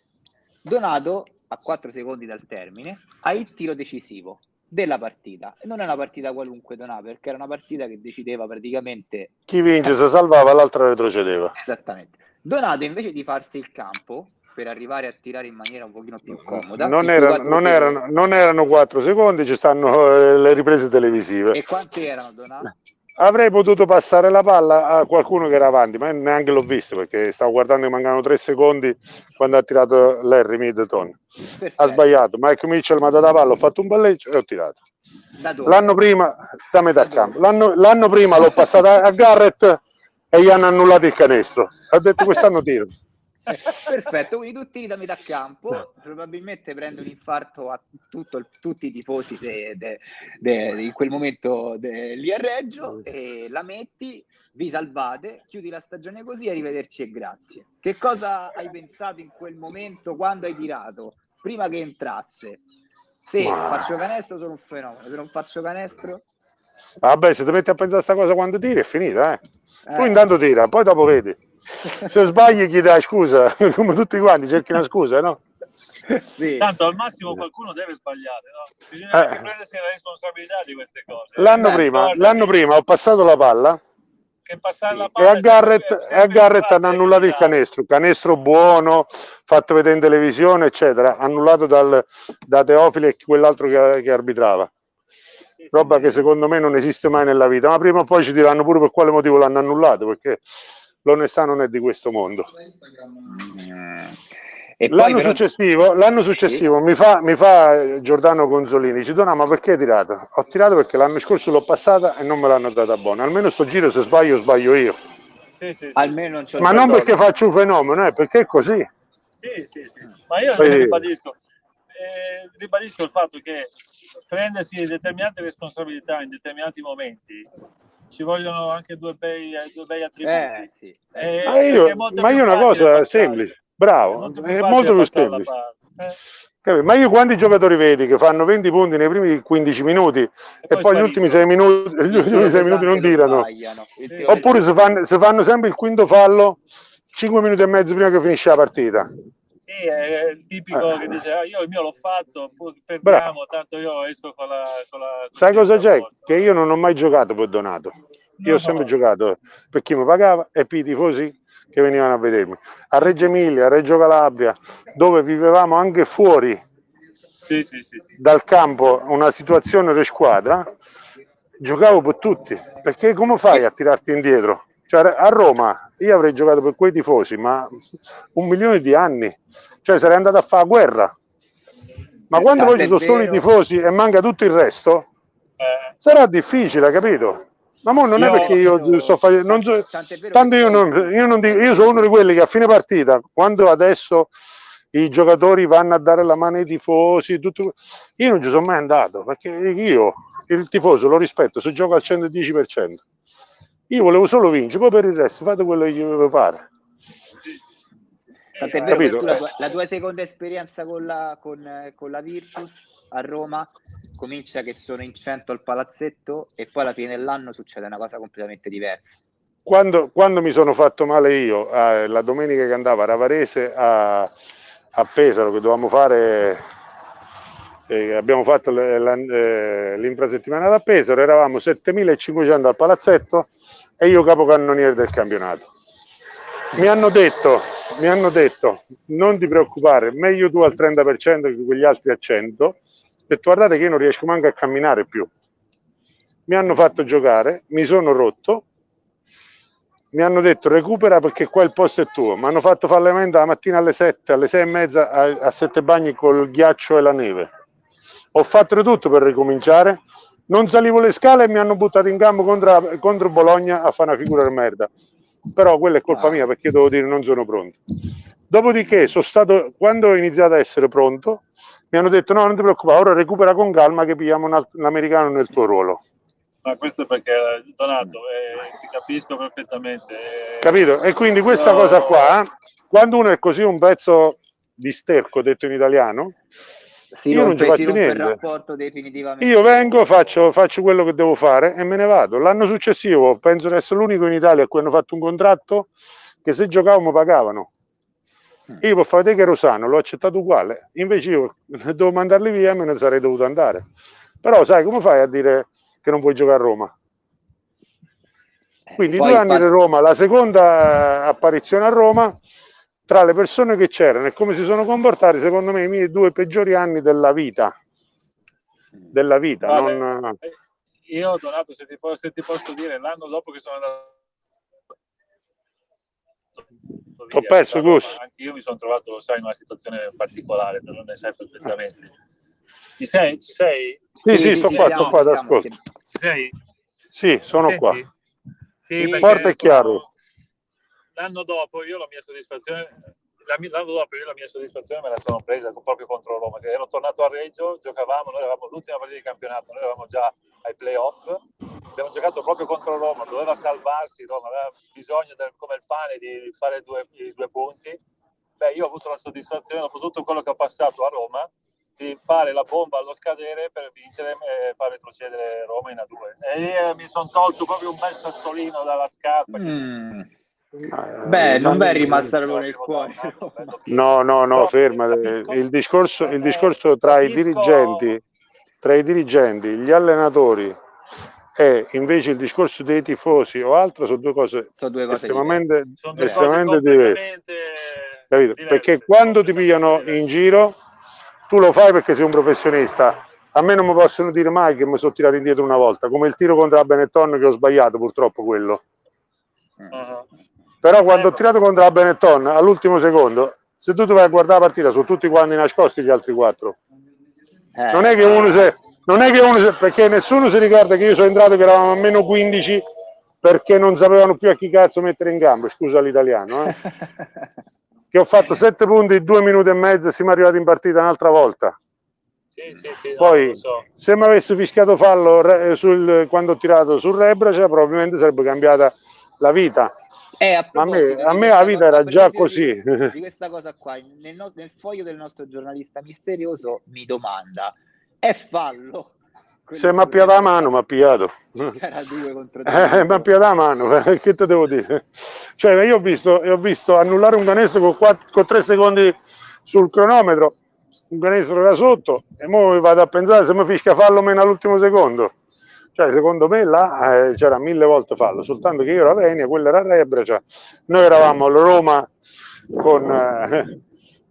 Donato, a 4 secondi dal termine, ha il tiro decisivo della partita. E non è una partita qualunque, Donato, perché era una partita che decideva praticamente... Chi vince se salvava, l'altro retrocedeva. Esattamente Donato invece di farsi il campo per arrivare a tirare in maniera un pochino più comoda. Non, erano, non, erano, non erano 4 secondi, ci stanno eh, le riprese televisive. E quanti erano Donato? Avrei potuto passare la palla a qualcuno che era avanti, ma neanche l'ho visto perché stavo guardando che mancano 3 secondi quando ha tirato Larry Middleton. Perfetto. Ha sbagliato, Mike Mitchell mi ha dato la palla, ho fatto un balleggio e ho tirato. L'anno prima, da metà campo, l'anno, l'anno prima l'ho passata a Garrett e gli hanno annullato il canestro. Ha detto quest'anno tiro. <laughs> Perfetto, quindi tu tiri da metà campo, no. probabilmente prende un infarto a tutto, tutti i tifosi de, de, de, in quel momento lì a Reggio e la metti, vi salvate, chiudi la stagione così, arrivederci e grazie. Che cosa hai pensato in quel momento quando hai tirato? Prima che entrasse? Se Ma... faccio canestro sono un fenomeno, se non faccio canestro... Vabbè, se ti metti a pensare a questa cosa quando tiri è finita, eh. Eh. Tu intanto tira, poi dopo vedi. <laughs> Se sbagli chiedi scusa, <laughs> come tutti quanti, cerchi una scusa, no? Sì. Tanto al massimo qualcuno deve sbagliare, no? Bisogna eh. prendersi la responsabilità di queste cose. L'anno, Beh, prima, l'anno prima ho passato la palla la e a Garrett, e a Garrett hanno annullato il canestro, canestro buono, fatto vedere in televisione, eccetera, annullato dal, da Teofile e quell'altro che, che arbitrava roba che secondo me non esiste mai nella vita, ma prima o poi ci diranno pure per quale motivo l'hanno annullato, perché l'onestà non è di questo mondo. l'anno, però... successivo, l'anno successivo sì. mi, fa, mi, fa, Giordano Gonzolini, ci dona ma perché hai tirato? Ho tirato perché l'anno scorso l'ho passata e non me l'hanno data buona, almeno sto giro se sbaglio sbaglio io. Sì, sì, almeno non ma non perché faccio un fenomeno, eh, perché è così. Sì, sì, sì. Ma io sì. ribadisco, eh, ribadisco il fatto che prendersi determinate responsabilità in determinati momenti ci vogliono anche due bei, due bei attributi. Eh, sì. eh, ma io, ma io una cosa semplice, bravo, è molto più, è molto più semplice. Eh. Ma io quanti giocatori vedi che fanno 20 punti nei primi 15 minuti e, e poi, poi gli ultimi 6 minuti, gli ultimi 6 minuti non tirano? Oppure si fanno, si fanno sempre il quinto fallo 5 minuti e mezzo prima che finisce la partita. Sì, è il tipico eh. che dice ah, io il mio l'ho fatto, perdiamo, Bravo. tanto io esco con la... Con la con Sai cosa c'è? Che io non ho mai giocato per Donato. Io no, ho sempre no. giocato per chi mi pagava e per i tifosi che venivano a vedermi. A Reggio Emilia, a Reggio Calabria, dove vivevamo anche fuori sì, sì, sì. dal campo una situazione di squadra, giocavo per tutti. Perché come fai a tirarti indietro? Cioè, a Roma io avrei giocato per quei tifosi, ma un milione di anni. Cioè sarei andato a fare guerra. Ma quando poi ci sono solo i tifosi e manca tutto il resto, eh. sarà difficile, capito? Ma mo non io, è perché io, io sto facendo. So, tanto io non, io non dico, io sono uno di quelli che a fine partita, quando adesso i giocatori vanno a dare la mano ai tifosi, tutto, io non ci sono mai andato perché io il tifoso lo rispetto se gioco al 110%. Io volevo solo vincere, poi per il resto fate quello che vi pare. Tant'è vero la tua, la tua, seconda esperienza con la, con, con la Virtus a Roma comincia che sono in 100 al palazzetto e poi alla fine dell'anno succede una cosa completamente diversa. Quando, quando mi sono fatto male io, eh, la domenica che andavo a Ravarese a, a Pesaro, che dovevamo fare, eh, abbiamo fatto eh, l'infrasettimanale a Pesaro, eravamo 7500 al palazzetto e io capocannoniere del campionato. Mi hanno detto, mi hanno detto, non ti preoccupare, meglio tu al 30% che quegli altri a 100, e guardate che io non riesco manco a camminare più. Mi hanno fatto giocare, mi sono rotto, mi hanno detto recupera perché qua il posto è tuo. Mi hanno fatto fare la mattina alle 7, alle 6 e mezza a, a 7 bagni col ghiaccio e la neve. Ho fatto tutto per ricominciare, non salivo le scale e mi hanno buttato in campo contro, contro Bologna a fare una figura di merda. Però quella è colpa ah. mia perché devo dire non sono pronto. Dopodiché sono stato, quando ho iniziato a essere pronto, mi hanno detto no, non ti preoccupare, ora recupera con calma che pigliamo un, un americano nel tuo ruolo. Ma questo è perché Donato, eh, ti capisco perfettamente. Eh, Capito? E quindi questa no. cosa qua, quando uno è così un pezzo di sterco, detto in italiano, si io rompe, non ci faccio niente. Io vengo, faccio, faccio, quello che devo fare e me ne vado. L'anno successivo penso di essere l'unico in Italia a cui hanno fatto un contratto che se giocavo mi pagavano. Mm. Io per fare che ero sano, l'ho accettato uguale. Invece io devo mandarli via e me ne sarei dovuto andare. Però sai, come fai a dire che non puoi giocare a Roma? Eh, Quindi Poi, due anni di Roma, la seconda apparizione a Roma, tra le persone che c'erano e come si sono comportati, secondo me i miei due peggiori anni della vita. Della vita. Vale. Non... Eh, io, Donato, se ti, posso, se ti posso dire, l'anno dopo che sono andato ho perso Gus. Anche io mi sono trovato, sai, in una situazione particolare, non ne sai perfettamente. Ci sei? Ci sei? Sì, sì, sì sto qua, sto qua, ascolto. Ci sei? Sì, sono Senti? qua. Sì, Forte e chiaro l'anno dopo io la mia soddisfazione l'anno dopo io la mia soddisfazione me la sono presa proprio contro Roma, che ero tornato a Reggio, giocavamo, noi eravamo l'ultima partita di campionato, noi eravamo già ai playoff, abbiamo giocato proprio contro Roma, doveva salvarsi Roma, aveva bisogno del, come il pane di fare due, i due punti. Beh, io ho avuto la soddisfazione, dopo tutto quello che ho passato a Roma, di fare la bomba allo scadere per vincere e far retrocedere Roma in A2. E io mi sono tolto proprio un bel sassolino dalla scarpa. Mm. Beh, non è rimasta nel cuore. No, no, no, ferma. Il discorso, il discorso tra i dirigenti, tra i dirigenti, gli allenatori e invece il discorso dei tifosi o altro sono due cose, sono due cose estremamente, diverse. estremamente diverse. diverse. Perché quando ti pigliano in giro, tu lo fai perché sei un professionista. A me non mi possono dire mai che mi sono tirato indietro una volta, come il tiro contro la Benetton che ho sbagliato purtroppo quello. Uh-huh. Però quando ho tirato contro la Benetton all'ultimo secondo, se tu vai a guardare la partita, sono tutti quanti nascosti gli altri quattro. Eh, non è che uno se, non è che uno se, perché nessuno si ricorda che io sono entrato che eravamo a meno 15 perché non sapevano più a chi cazzo mettere in campo, scusa l'italiano, eh? <laughs> che ho fatto 7 punti in 2 minuti e mezzo e siamo arrivati in partita un'altra volta. Sì, sì, sì, Poi, no, so. se mi avessi fischiato fallo sul, quando ho tirato sul Rebrace, probabilmente sarebbe cambiata la vita. Eh, a, a, me, a me la vita era già così. Di, di, questa cosa qua, nel, no, nel foglio del nostro giornalista misterioso mi domanda, è fallo? Se mi ha piato la mano, mi ha pigliato. <laughs> Era due contro <laughs> due. Eh, mi ha piato la mano, <laughs> che te devo dire? Cioè, io ho visto, ho visto annullare un canestro con, 4, con 3 secondi sul cronometro, un canestro da sotto, e ora vado a pensare se mi fischia fallo meno all'ultimo secondo. Cioè, secondo me là eh, c'era mille volte fallo, soltanto che io ero a Venia, quello era a Rebra, cioè, noi eravamo a Roma con... Eh,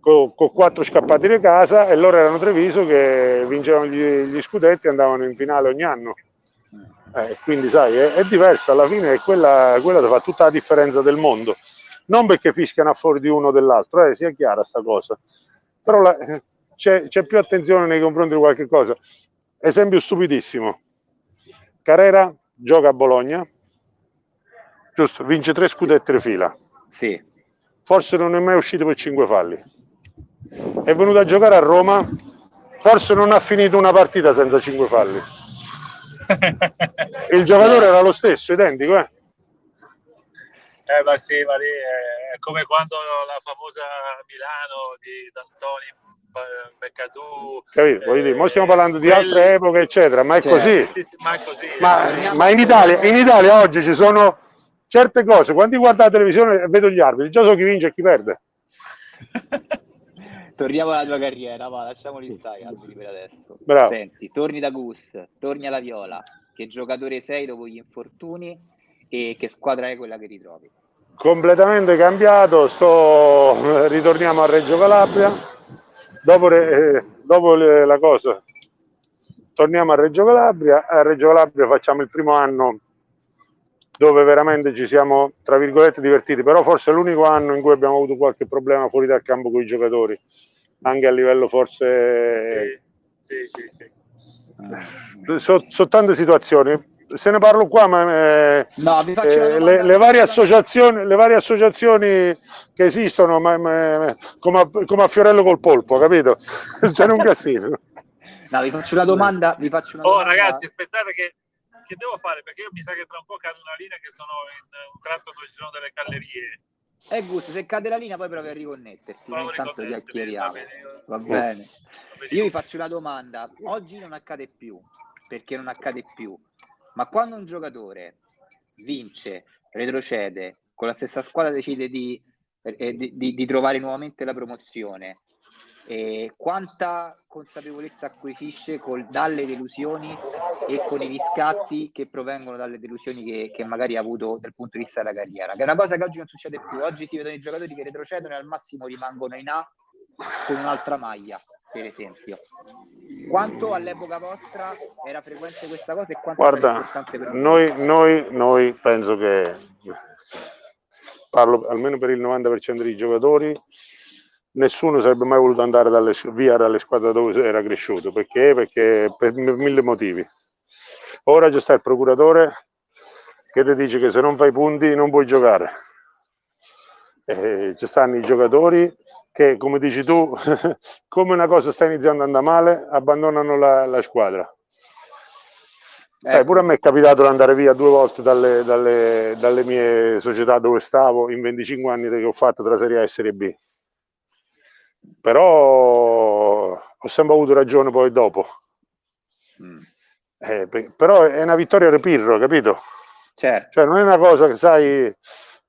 con, con, quattro scappati di casa e loro erano Treviso che vincevano gli, gli scudetti e andavano in finale ogni anno. Eh, quindi sai, è, è, diversa alla fine è quella, quella fa tutta la differenza del mondo. Non perché fischiano a fuori di uno o dell'altro, eh, sia chiara sta cosa. Però la, c'è, c'è, più attenzione nei confronti di qualche cosa. Esempio stupidissimo. Carrera gioca a Bologna, giusto, vince tre scudetti di fila. Sì. Forse non è mai uscito per cinque falli è venuto a giocare a Roma, forse non ha finito una partita senza 5 falli. <laughs> Il giocatore era lo stesso, identico, eh? Eh, ma sì, ma lì è come quando la famosa Milano di D'Antoni Beccadù. Capito? Eh, dire, stiamo parlando di altre epoche, eccetera, ma è cioè, così. Sì, sì, ma, è così ma, ma in, Italia, in Italia oggi ci sono certe cose. Quando guardo la televisione e vedo gli arbitri, già so chi vince e chi perde. <laughs> Torniamo alla tua carriera, va, lasciamoli stare per adesso. Bravo. Senti, torni da Gus, torni alla Viola, che giocatore sei dopo gli infortuni e che squadra è quella che ritrovi? Completamente cambiato, sto... <laughs> ritorniamo a Reggio Calabria, dopo, eh, dopo le, la cosa, torniamo a Reggio Calabria, a Reggio Calabria facciamo il primo anno dove veramente ci siamo, tra virgolette, divertiti, però forse è l'unico anno in cui abbiamo avuto qualche problema fuori dal campo con i giocatori anche a livello forse... Sì, sì, sì. sì. So, so, tante situazioni. Se ne parlo qua, ma eh, no, eh, le, le, varie associazioni, le varie associazioni che esistono, ma, ma, come, a, come, a, Fiorello col polpo, capito? <laughs> C'è un casino. <laughs> No, vi faccio una domanda. Vi faccio una oh, domanda. ragazzi, aspettate che, che devo fare perché io mi sa che tra un po' cade una linea che sono in un tratto dove ci sono delle gallerie è gusto, se cade la linea poi provi a riconnetterti, Provo intanto chiacchieriamo. Va bene. Io vi faccio una domanda. Oggi non accade più, perché non accade più. Ma quando un giocatore vince, retrocede, con la stessa squadra decide di, eh, di, di, trovare nuovamente la promozione, eh, quanta consapevolezza acquisisce col, dalle delusioni e con i riscatti che provengono dalle delusioni che, che, magari ha avuto dal punto di vista della carriera, che è una cosa che oggi non succede più. Oggi si vedono i giocatori che retrocedono e al massimo rimangono in A con un'altra maglia, per esempio. Quanto all'epoca vostra era frequente questa cosa e quanto Guarda, era importante per noi, noi, noi penso che parlo almeno per il 90% dei giocatori nessuno sarebbe mai voluto andare dalle, via dalle squadre dove era cresciuto perché? perché per mille motivi ora c'è sta il procuratore che ti dice che se non fai punti non puoi giocare e ci stanno i giocatori che come dici tu <laughs> come una cosa sta iniziando ad andare male abbandonano la, la squadra Sai, pure a me è capitato di andare via due volte dalle, dalle, dalle mie società dove stavo in 25 anni che ho fatto tra Serie A e Serie B però ho sempre avuto ragione poi dopo. Mm. Eh, però è una vittoria repirro, capito? Certo. Cioè non è una cosa che sai,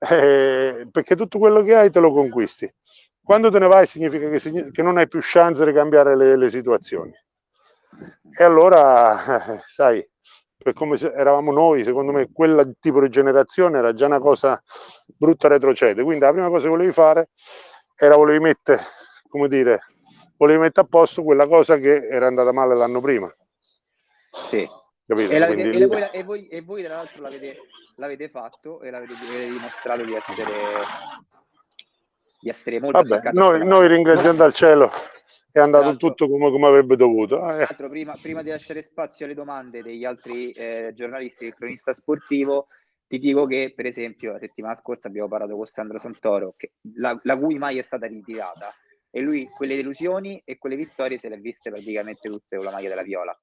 eh, perché tutto quello che hai te lo conquisti. Quando te ne vai significa che, che non hai più chance di cambiare le, le situazioni. E allora, <laughs> sai, per come eravamo noi, secondo me quel tipo di generazione era già una cosa brutta retrocede. Quindi la prima cosa che volevi fare era volevi mettere come dire, volevi mettere a posto quella cosa che era andata male l'anno prima. Sì. Capito? E, Quindi, e, voi, e, voi, e, voi, tra l'altro l'avete, l'avete fatto e l'avete, dimostrato di essere, di essere molto Vabbè, noi, noi ringraziando al cielo è andato tutto come, come, avrebbe dovuto. Eh. Prima, prima, di lasciare spazio alle domande degli altri eh, giornalisti del cronista sportivo, ti dico che, per esempio, la settimana scorsa abbiamo parlato con Sandro Santoro, che, la, la cui mai è stata ritirata e lui quelle delusioni e quelle vittorie se le ha viste praticamente tutte con la maglia della viola.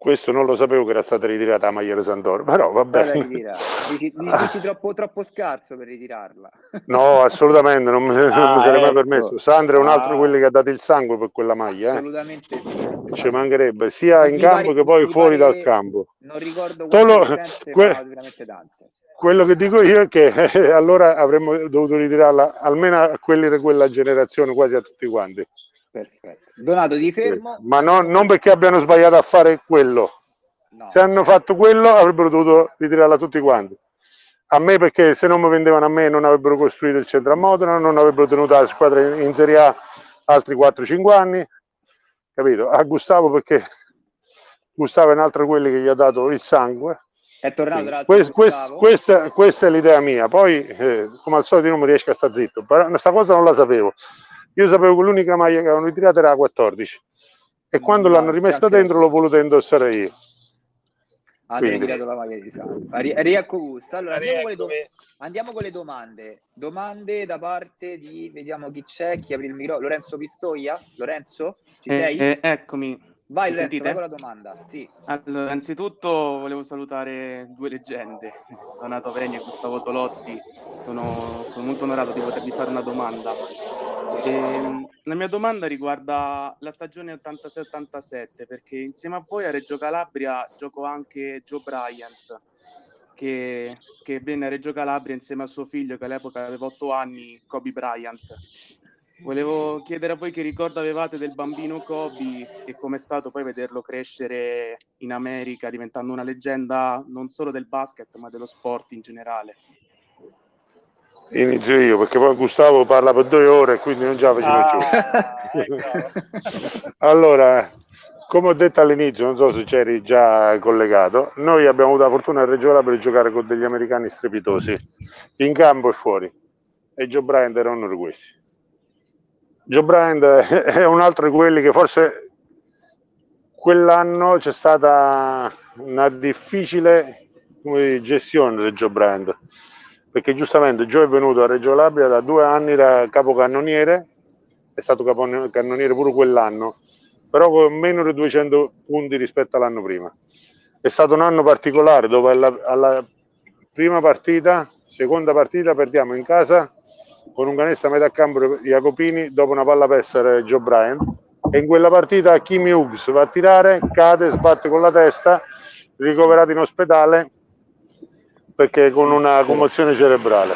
Questo non lo sapevo che era stata ritirata la maglia di Santoro, però va bene. Dici, dici <laughs> troppo, troppo, scarso per ritirarla. No, assolutamente, non, ah, non mi sarei ecco. mai permesso. Sandra è un altro ah, quelli che ha dato il sangue per quella maglia. Eh. Assolutamente sì. Ci mancherebbe, sia in campo pare, che poi fuori dal campo. Non ricordo quante que- veramente tante quello che dico io è che eh, allora avremmo dovuto ritirarla almeno a quelli di quella generazione, quasi a tutti quanti. Perfetto. Donato, ti fermo. Ma no, non perché abbiano sbagliato a fare quello. No. Se hanno fatto quello avrebbero dovuto ritirarla tutti quanti. A me perché se non mi vendevano a me non avrebbero costruito il centro a Modena, non avrebbero tenuto la squadra in Serie A altri 4-5 anni. Capito? A Gustavo perché Gustavo è un altro quelli che gli ha dato il sangue. È tornato quest, quest, questa, questa, è l'idea mia. Poi, eh, come al solito, io non mi riesco a stare zitto. Però questa cosa non la sapevo. Io sapevo che l'unica maglia che avevano ritirato era la 14 e mm, quando no, l'hanno rimessa dentro l'ho voluto indossare io. Hanno ritirato la maglia di sangue. Riecco Gusto. Allora, andiamo con, do- andiamo con, le domande. Domande da parte di, vediamo chi c'è, chi apre il microfono. Lorenzo Pistoia? Lorenzo? Ci eh, sei? Eh, eccomi. Vai vai con la domanda. Sì. Allora, innanzitutto volevo salutare due leggende, <laughs> Donato Vegni e Gustavo Tolotti. Sono, sono molto onorato di potervi fare una domanda. E, ehm, la mia domanda riguarda la stagione 86-87, perché insieme a voi a Reggio Calabria gioco anche Joe Bryant, che, che venne a Reggio Calabria insieme a suo figlio, che all'epoca aveva 8 anni, Kobe Bryant. Volevo chiedere a voi che ricordo avevate del bambino Kobe e com'è stato poi vederlo crescere in America, diventando una leggenda non solo del basket, ma dello sport in generale. Inizio io perché poi Gustavo parla per due ore e quindi non ce la facciamo ah, più. Ecco. <laughs> allora, come ho detto all'inizio, non so se c'eri già collegato, noi abbiamo avuto la fortuna a Reggio per giocare con degli americani strepitosi, in campo e fuori. E Joe Bryant era uno di questi. Joe Bryant <laughs> è un altro di quelli che forse quell'anno c'è stata una difficile gestione di Joe Bryant perché giustamente Joe è venuto a Reggio Labria da due anni da capocannoniere, è stato capocannoniere pure quell'anno, però con meno di 200 punti rispetto all'anno prima. È stato un anno particolare dove alla, alla prima partita, seconda partita, perdiamo in casa con un canestro a metà campo Jacopini dopo una palla persa Joe Bryant e in quella partita Kimi Hughes va a tirare, cade, sbatte con la testa, ricoverato in ospedale perché con una commozione cerebrale.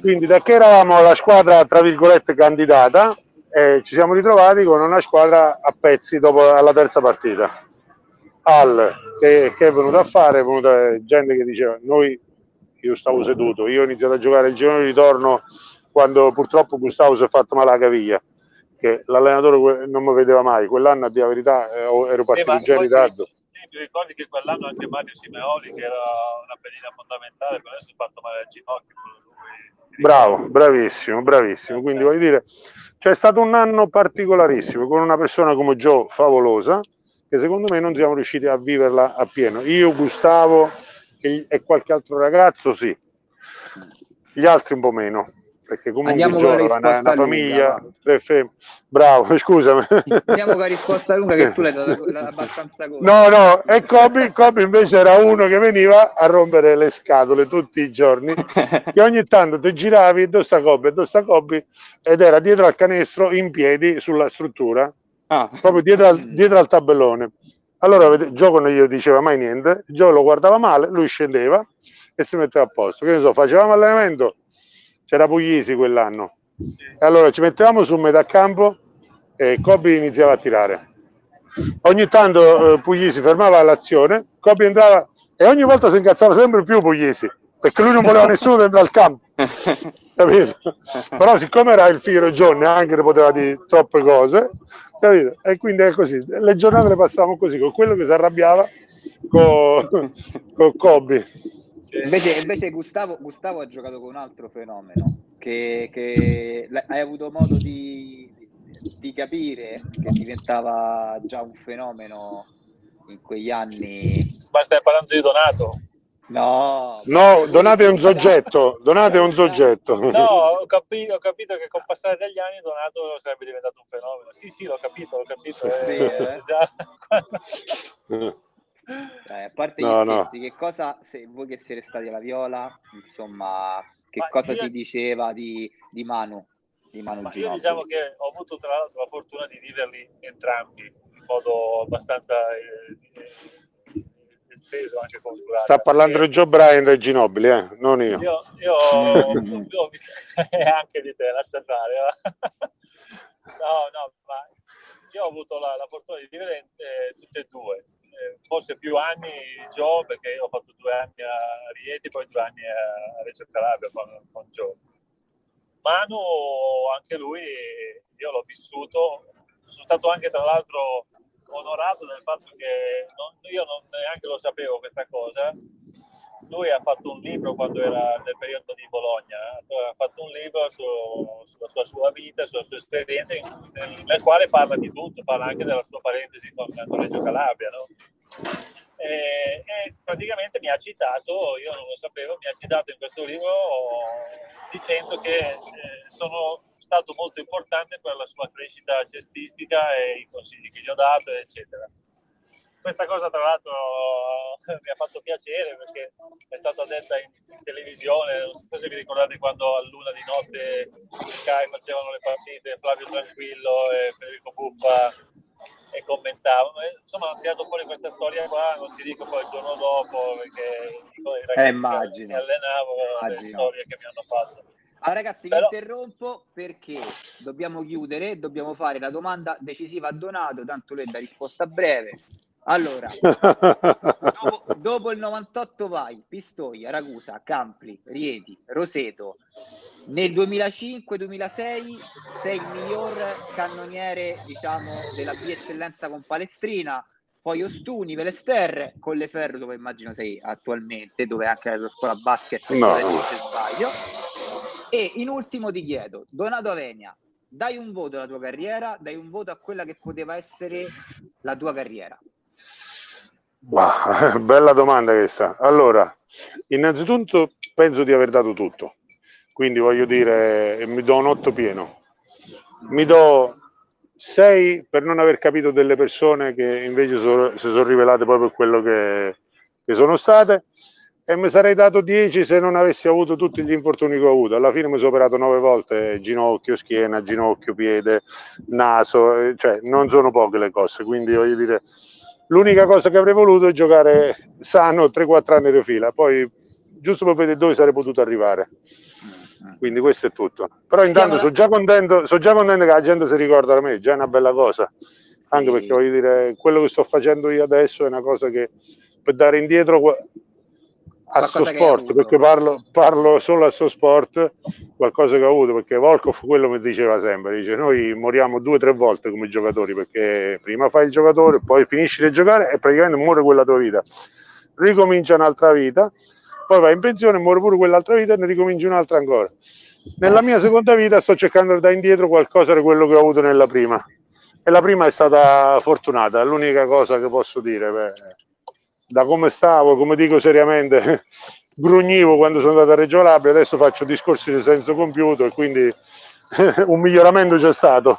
Quindi da che eravamo la squadra tra virgolette candidata eh, ci siamo ritrovati con una squadra a pezzi dopo la terza partita. Al che, che è venuto a fare, è venuta gente che diceva noi io stavo seduto, io ho iniziato a giocare il giorno di ritorno quando purtroppo Gustavo si è fatto male la caviglia, che l'allenatore non mi vedeva mai, quell'anno a dire la verità eh, ero partito sì, già in ritardo ti ricordi che quell'anno anche Mario Simeoli, che era una pedina fondamentale, per adesso è fatto male al ginocchio. Bravo, bravissimo, bravissimo. Quindi voglio dire, cioè è stato un anno particolarissimo con una persona come Joe favolosa, che secondo me non siamo riusciti a viverla appieno. Io, Gustavo e qualche altro ragazzo, sì, gli altri un po' meno perché comunque Giorgio una, una famiglia. Bravo, scusami. Andiamo con <laughs> la risposta lunga che tu l'hai data abbastanza corta. No, no, e Kobe, Kobe invece era uno che veniva a rompere le scatole tutti i giorni, che ogni tanto ti giravi, dove sta Kobe, dove sta Kobe, ed era dietro al canestro in piedi sulla struttura, ah. proprio dietro al, dietro al tabellone. Allora Gioco non gli diceva mai niente, Gio lo guardava male, lui scendeva e si metteva a posto. Che ne so, facevamo allenamento, c'era Puglisi quell'anno. E allora ci mettevamo su metà campo e Kobe iniziava a tirare. Ogni tanto eh, Puglisi fermava l'azione, Kobe entrava e ogni volta si incazzava sempre più Puglisi perché lui non voleva nessuno dentro al campo. <laughs> Capito? Però siccome era il figlio Johnny anche ne poteva dire troppe cose, capito? E quindi è così. Le giornate le passavamo così, con quello che si arrabbiava con, <laughs> con Kobe. Invece, invece Gustavo, Gustavo, ha giocato con un altro fenomeno che, che hai avuto modo di, di, capire che diventava già un fenomeno in quegli anni. Ma stai parlando di Donato? No, no, Donato è un soggetto, Donato è un soggetto. No, ho capito, ho capito che con passare degli anni Donato sarebbe diventato un fenomeno. Sì, sì, l'ho capito, l'ho capito. Sì, eh, eh. eh, a parte no, no. Stessi, che cosa, se voi che siete stati alla Viola, insomma, che Ma cosa io... si diceva di, di Manu? Di Manu Ma io diciamo che ho avuto tra l'altro la fortuna di viverli entrambi in modo abbastanza... Eh, esteso anche culturale. Sta parlando di Joe Bryant e Ginobili, eh? non io. Io, io, <laughs> io ho <laughs> visto anche di te, lascia fare. <laughs> no, no, ma io ho avuto la, la fortuna di vivere eh, tutte e due. Eh, forse più anni Joe, perché io ho fatto due anni a Rieti, poi due anni a Reggio Calabria con, con Joe. Manu, anche lui, io l'ho vissuto, sono stato anche tra l'altro onorato del fatto che non, io non neanche lo sapevo questa cosa. Lui ha fatto un libro quando era nel periodo di Bologna, ha fatto un libro su, sulla sua, sua, vita, sulla sua esperienza, nel, nel, quale parla di tutto, parla anche della sua parentesi con, con Reggio Calabria. No? E, e, praticamente mi ha citato, io non lo sapevo, mi ha citato in questo libro dicendo che eh, sono stato molto importante per la sua crescita cestistica e i consigli che gli ho dato, eccetera. Questa cosa, tra l'altro, <laughs> mi ha fatto piacere perché è stata detta in, televisione. Non so se vi ricordate quando a luna di notte su Sky facevano le partite Flavio Tranquillo e Federico Buffa e commentavano. E, insomma, hanno tirato fuori questa storia qua. Non ti dico poi il giorno dopo perché i ragazzi eh, che allenavo, immagino. le storie che mi hanno fatto. Allora, ragazzi, Però... vi interrompo perché dobbiamo chiudere, dobbiamo fare la domanda decisiva a Donato, tanto lui dà risposta breve. Allora, <laughs> dopo, dopo, il 98 vai, Pistoia, Ragusa, Campli, Rieti, Roseto. Nel 2005-2006 sei il miglior cannoniere, diciamo, della B eccellenza con Palestrina, poi Ostuni, Velester, Colleferro, dove immagino sei attualmente, dove anche la scuola basket, no. se sbaglio e in ultimo ti chiedo, Donato Avenia, dai un voto alla tua carriera, dai un voto a quella che poteva essere la tua carriera. Bah, <laughs> bella domanda questa. Allora, innanzitutto penso di aver dato tutto, quindi voglio dire, mi do un 8 pieno. Mi do 6 per non aver capito delle persone che invece so, si sono rivelate per quello che, che sono state e mi sarei dato 10 se non avessi avuto tutti gli infortuni che ho avuto. Alla fine mi sono operato 9 volte ginocchio, schiena, ginocchio, piede, naso, eh, cioè non sono poche le cose, quindi voglio dire l'unica cosa che avrei voluto è giocare sano 3-4 anni di fila, poi giusto per vedere dove sarei potuto arrivare. Quindi questo è tutto. Però intanto sono già contento, sono già contento che la gente si ricorda da me, già è una bella cosa. Anche perché voglio dire, quello che sto facendo io adesso è una cosa che per dare indietro a suo sport, perché parlo, parlo, solo a suo sport, qualcosa che ho avuto, perché Volkov quello mi diceva sempre, dice noi moriamo due o tre volte come giocatori, perché prima fai il giocatore, poi finisci di giocare e praticamente muore quella tua vita. Ricomincia un'altra vita, poi vai in pensione, muore pure quell'altra vita e ne ricominci un'altra ancora. Nella mia seconda vita sto cercando di dare indietro qualcosa di quello che ho avuto nella prima. E la prima è stata fortunata, è l'unica cosa che posso dire. Beh da come stavo, come dico seriamente, <laughs> grugnivo quando sono andato a Reggio Labria, adesso faccio discorsi di senso compiuto e quindi <laughs> un miglioramento c'è stato.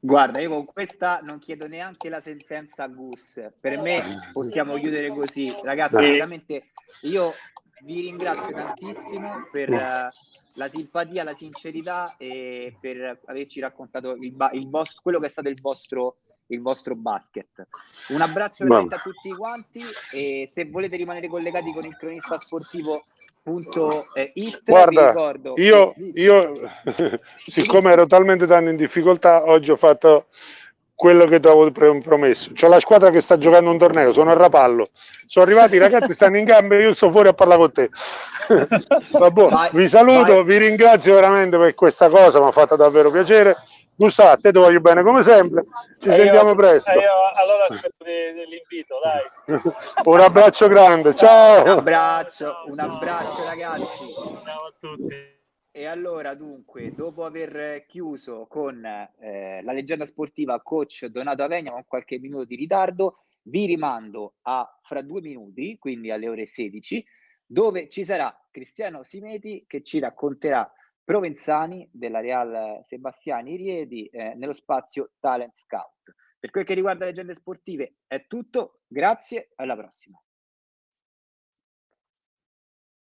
Guarda, io con questa non chiedo neanche la sentenza a Gus. Per me possiamo chiudere così. Ragazzi, veramente io vi ringrazio tantissimo per uh, la simpatia, la sincerità e per averci raccontato il, il vostro, quello che è stato il vostro il vostro basket. Un abbraccio a tutti quanti e se volete rimanere collegati con il cronista sportivo Punto, eh, Guarda, ricordo, io, io <laughs> siccome ero talmente tanto in difficoltà, oggi ho fatto quello che ti avevo promesso. C'ho la squadra che sta giocando un torneo, sono a Rapallo. Sono arrivati i ragazzi, stanno in gambe, io sto fuori a parlare con te. <laughs> Vabbè, vi saluto, vai. vi ringrazio veramente per questa cosa, mi ha fatto davvero piacere. Gustavo, a te ti voglio bene come sempre. Ci e sentiamo io, presto. Io, allora aspetto l'invito, dai. <laughs> un abbraccio grande, ciao. Un abbraccio, un abbraccio ragazzi. Ciao a tutti. E allora, dunque, dopo aver chiuso con eh, la leggenda sportiva coach Donato Avegna con qualche minuto di ritardo, vi rimando a fra due minuti, quindi alle ore 16, dove ci sarà Cristiano Simeti che ci racconterà Provenzani della Real Sebastiani Rieti eh, nello spazio Talent Scout. Per quel che riguarda le leggende sportive è tutto, grazie, alla prossima.